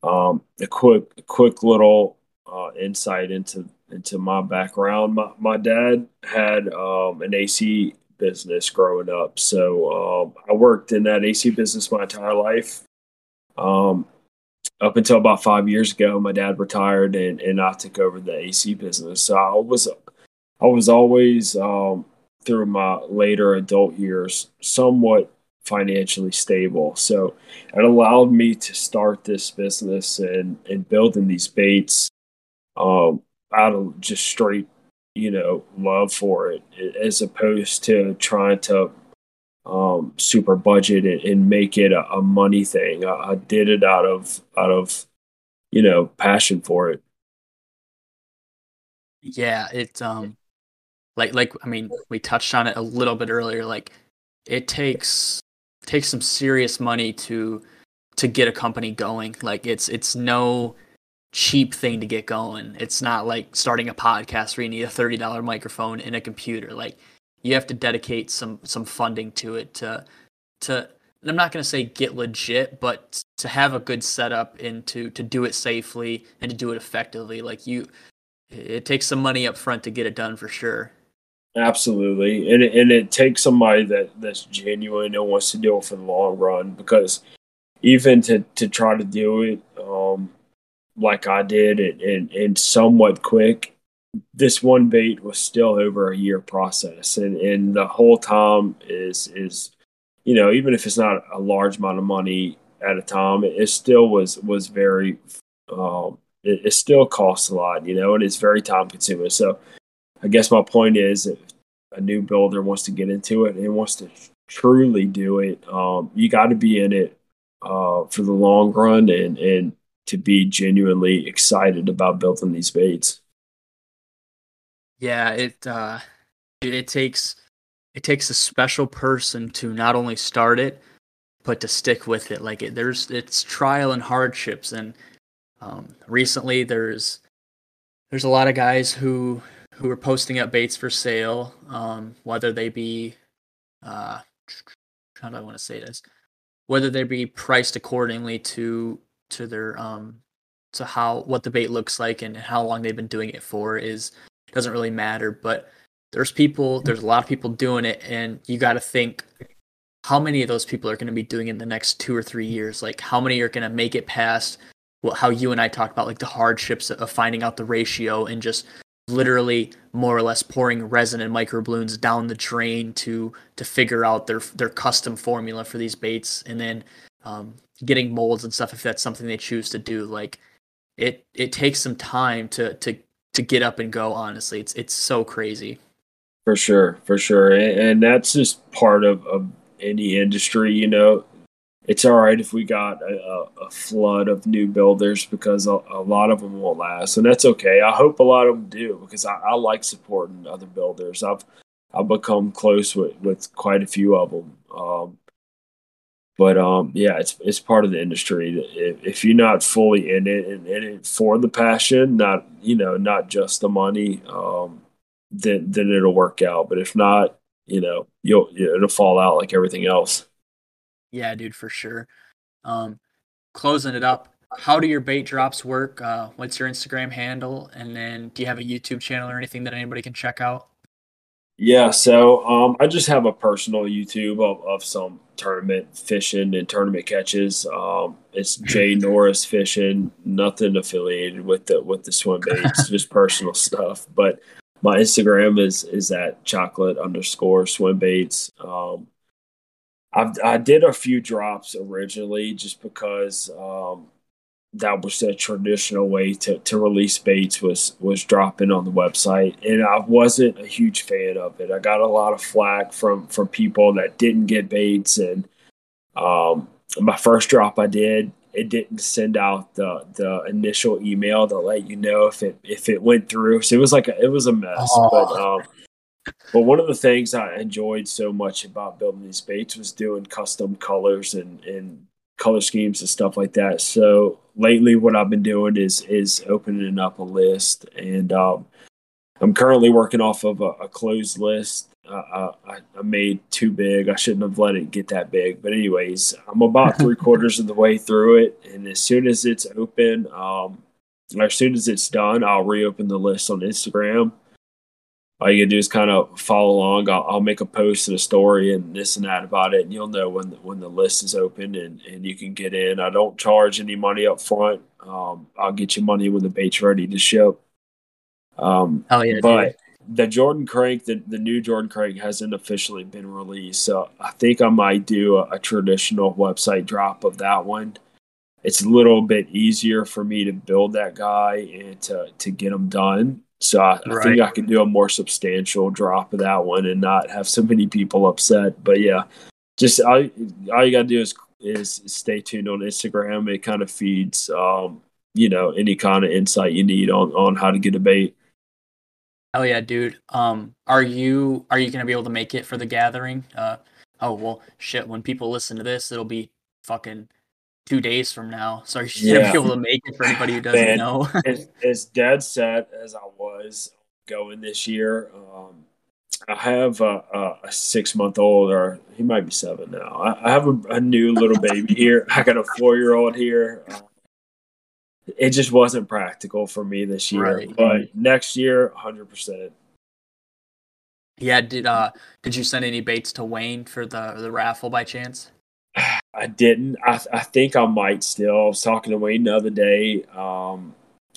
um, a quick quick little uh, insight into into my background. My my dad had um, an AC business growing up, so um, I worked in that AC business my entire life. Um, up until about five years ago, my dad retired and, and I took over the AC business. So I was I was always um, through my later adult years somewhat financially stable. So it allowed me to start this business and, and building these baits um, out of just straight, you know, love for it, as opposed to trying to um, super budget and, and make it a, a money thing. I, I did it out of out of you know passion for it. Yeah, it's um like like I mean, we touched on it a little bit earlier like it takes takes some serious money to to get a company going. Like it's it's no cheap thing to get going. It's not like starting a podcast where you need a thirty dollar microphone and a computer. Like you have to dedicate some some funding to it to to I'm not going to say get legit, but to have a good setup and to to do it safely and to do it effectively. Like you, it takes some money up front to get it done for sure. Absolutely, and it, and it takes somebody that that's genuine and wants to do it for the long run. Because even to to try to do it, um, like I did, and and, and somewhat quick, this one bait was still over a year process, and and the whole time is is you know, even if it's not a large amount of money at a time, it, still was was very, um, it, it, still costs a lot, you know, and it's very time consuming. So, I guess my point is, a new builder wants to get into it and wants to truly do it, um, you got to be in it uh, for the long run and and to be genuinely excited about building these baits. Yeah, it uh, it takes it takes a special person to not only start it but to stick with it like it, there's it's trial and hardships and um, recently there's there's a lot of guys who who are posting up baits for sale um, whether they be uh, how do i want to say this? Whether they be priced accordingly to to their um to how what the bait looks like and how long they've been doing it for is doesn't really matter but there's people there's a lot of people doing it and you got to think how many of those people are going to be doing it in the next two or three years? Like how many are going to make it past well, how you and i talked about like the hardships of finding out the ratio and just literally more or less pouring resin and microbloons down the drain to to figure out their their custom formula for these baits and then um, getting molds and stuff if that's something they choose to do. Like it it takes some time to to to get up and go honestly. It's it's so crazy. For sure, for sure, and, and that's just part of, of any industry. You know, it's all right if we got a, a flood of new builders because a, a, lot of them won't last, and that's okay. I hope a lot of them do because I, I like supporting other builders. I've I've become close with, with quite a few of them. Um, but um, yeah, it's it's part of the industry. If, if you're not fully in it and in it for the passion, not you know not just the money, um, then then it'll work out. But if not, you know, you'll it'll fall out like everything else. Yeah, dude, for sure. Um, closing it up. How do your bait drops work? Uh, what's your Instagram handle? And then do you have a YouTube channel or anything that anybody can check out? Yeah, so um, I just have a personal YouTube of, of some tournament fishing and tournament catches. Um, it's Jay Norris fishing, nothing affiliated with the with the swim baits, just personal stuff. But my Instagram is is at chocolate underscore swim baits. Um, i I did a few drops originally just because um, that was the traditional way to, to release baits was was dropping on the website, and I wasn't a huge fan of it. I got a lot of flack from from people that didn't get baits, and um, my first drop I did it didn't send out the the initial email to let you know if it if it went through. So it was like a, it was a mess. Oh. But um, but one of the things I enjoyed so much about building these baits was doing custom colors and and color schemes and stuff like that. So lately, what I've been doing is is opening up a list, and um, I'm currently working off of a, a closed list uh, I, I, made too big. I shouldn't have let it get that big. But anyways, I'm about three quarters of the way through it, and as soon as it's open, um, as soon as it's done, I'll reopen the list on Instagram. All you do is kind of follow along. I'll, I'll, make a post and a story and this and that about it, and you'll know when the, when the list is open and, and you can get in. I don't charge any money up front. Um, I'll get you money when the bait's ready to ship. Um, oh yeah, but. Dude the Jordan Crank, the, the new Jordan Crank hasn't officially been released. So I think I might do a, a, traditional website drop of that one. It's a little bit easier for me to build that guy and to, to get him done. So I, right. I think I can do a more substantial drop of that one and not have so many people upset. But yeah, just all, all you got to do is is stay tuned on Instagram. It kind of feeds, um, you know, any kind of insight you need on, on how to get a bait. Hell yeah, dude. Um, are you are you gonna be able to make it for the gathering? Uh, oh well, shit. When people listen to this, it'll be fucking two days from now. So you gonna be able to make it for anybody who doesn't Man, know? as, as dead set as I was going this year, um, I have a, a, six month old, or he might be seven now. I, I have a, a, new little baby here. I got a four year old here. Uh, it just wasn't practical for me this year, right. but next year, hundred percent. Yeah, did uh did you send any baits to Wayne for the the raffle by chance? I didn't. I I think I might still. I was talking to Wayne the other day. Um,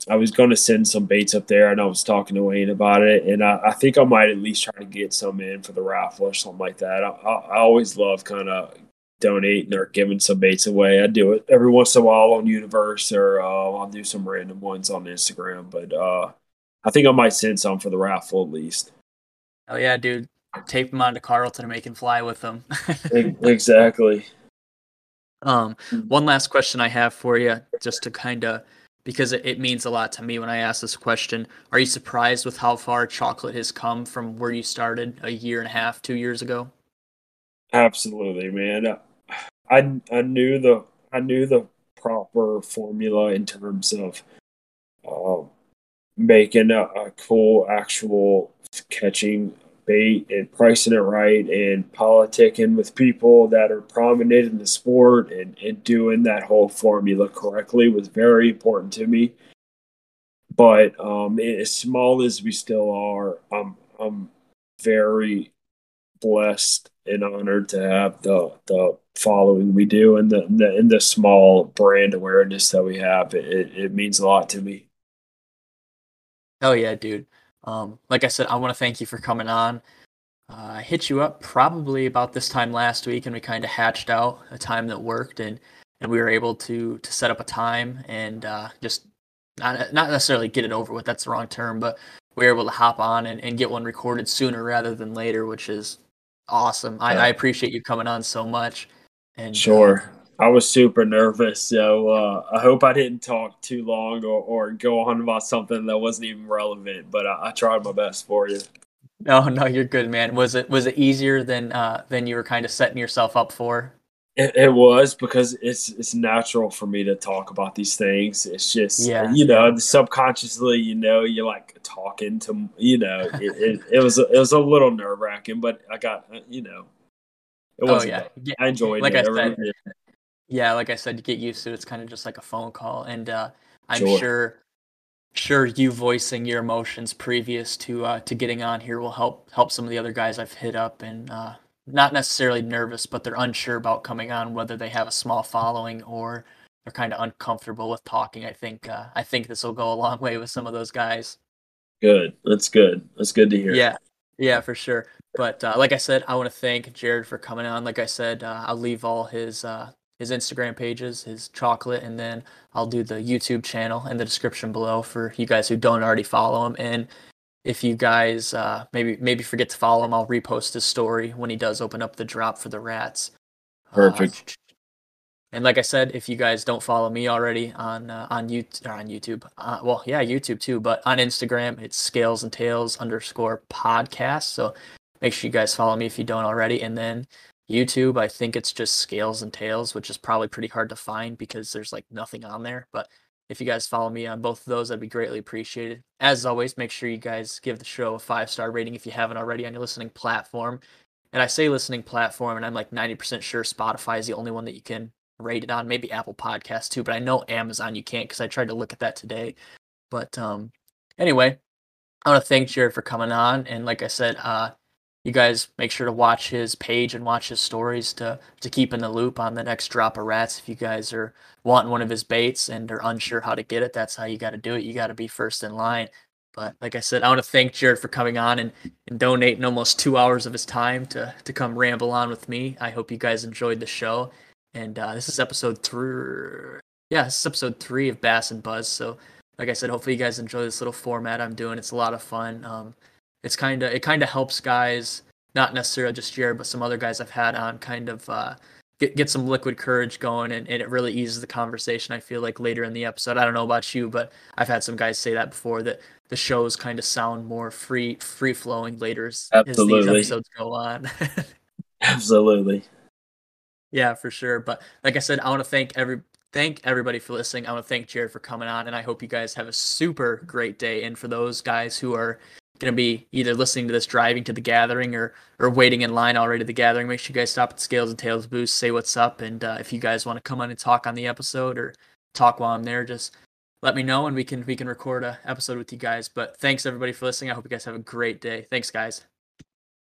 I was going to send some baits up there, and I was talking to Wayne about it, and I, I, think I might at least try to get some in for the raffle or something like that. I, I, I always love kind of donating or giving some baits away. I do it every once in a while on Universe, or uh, I'll do some random ones on Instagram. But uh, I think I might send some for the raffle at least. Oh yeah, dude! Tape them onto Carlton and make him fly with them. exactly. Um, one last question I have for you, just to kind of because it, it, means a lot to me when I ask this question. Are you surprised with how far chocolate has come from where you started a year and a half, two years ago? Absolutely, man. I I knew the I knew the proper formula in terms of um, making a, a cool actual catching bait and pricing it right and politicking with people that are prominent in the sport and, and doing that whole formula correctly was very important to me. But um, as small as we still are, I'm I'm very blessed and honored to have the the following we do and the, the and the small brand awareness that we have. It, it, means a lot to me. Hell yeah, dude. Um, like I said, I want to thank you for coming on. Uh, I hit you up probably about this time last week, and we kind of hatched out a time that worked, and and we were able to to set up a time and uh, just not not necessarily get it over with. That's the wrong term, but we were able to hop on and, and get one recorded sooner rather than later, which is awesome. I, I appreciate you coming on so much. And uh, sure. I was super nervous, so uh, I hope I didn't talk too long or, or go on about something that wasn't even relevant. But I, I tried my best for you. No, no, you're good, man. Was it was it easier than uh, than you were kind of setting yourself up for? It, it, was because it's it's natural for me to talk about these things. It's just yeah. you know subconsciously, you know, you're like talking to you know. it, it, it was it was a little nerve wracking, but I got you know. It was oh yeah. yeah, I enjoyed like it. I said, yeah, like I said, to get used to it, it's kind of just like a phone call, and uh, I'm sure. sure. sure you voicing your emotions previous to uh, to getting on here will help help some of the other guys I've hit up and uh, not necessarily nervous, but they're unsure about coming on, whether they have a small following or they're kind of uncomfortable with talking. I think uh, I think this will go a long way with some of those guys. Good. That's good. That's good to hear. Yeah. Yeah, for sure. But uh, like I said, I want to thank Jared for coming on. Like I said, uh, I'll leave all his uh, his Instagram pages, his chocolate, and then I'll do the YouTube channel in the description below for you guys who don't already follow him. And if you guys uh, maybe maybe forget to follow him, I'll repost his story when he does open up the drop for the rats. Perfect. Uh, and like I said, if you guys don't follow me already on uh, on YouTube, on YouTube, uh, well, yeah, YouTube too, but on Instagram, it's Scales and Tails underscore podcast. So make sure you guys follow me if you don't already. And then YouTube, I think it's just Scales and Tails, which is probably pretty hard to find because there's like nothing on there. But if you guys follow me on both of those, that'd be greatly appreciated. As always, make sure you guys give the show a five star rating if you haven't already on your listening platform. And I say listening platform, and I'm like 90% sure Spotify is the only one that you can rate it on. Maybe Apple Podcasts too, but I know Amazon you can't because I tried to look at that today. But um, anyway, I want to thank Jared for coming on. And like I said, uh, you guys make sure to watch his page and watch his stories to to keep in the loop on the next drop of rats. If you guys are wanting one of his baits and are unsure how to get it, that's how you got to do it. You got to be first in line. But like I said, I want to thank Jared for coming on and, and donating almost two hours of his time to to come ramble on with me. I hope you guys enjoyed the show. And uh, this is episode three. Yeah, this is episode three of Bass and Buzz. So, like I said, hopefully you guys enjoy this little format I'm doing. It's a lot of fun. Um, it's kind of it kind of helps guys, not necessarily just Jared, but some other guys I've had on, kind of uh, get get some liquid courage going, and, and it really eases the conversation. I feel like later in the episode, I don't know about you, but I've had some guys say that before that the shows kind of sound more free free flowing later as, Absolutely. as these episodes go on. Absolutely. Yeah, for sure. But like I said, I want to thank every thank everybody for listening. I want to thank Jared for coming on, and I hope you guys have a super great day. And for those guys who are going to be either listening to this driving to the gathering or or waiting in line already to the gathering, make sure you guys stop at Scales and Tails booth, say what's up, and uh, if you guys want to come on and talk on the episode or talk while I'm there, just let me know and we can we can record a episode with you guys. But thanks everybody for listening. I hope you guys have a great day. Thanks, guys.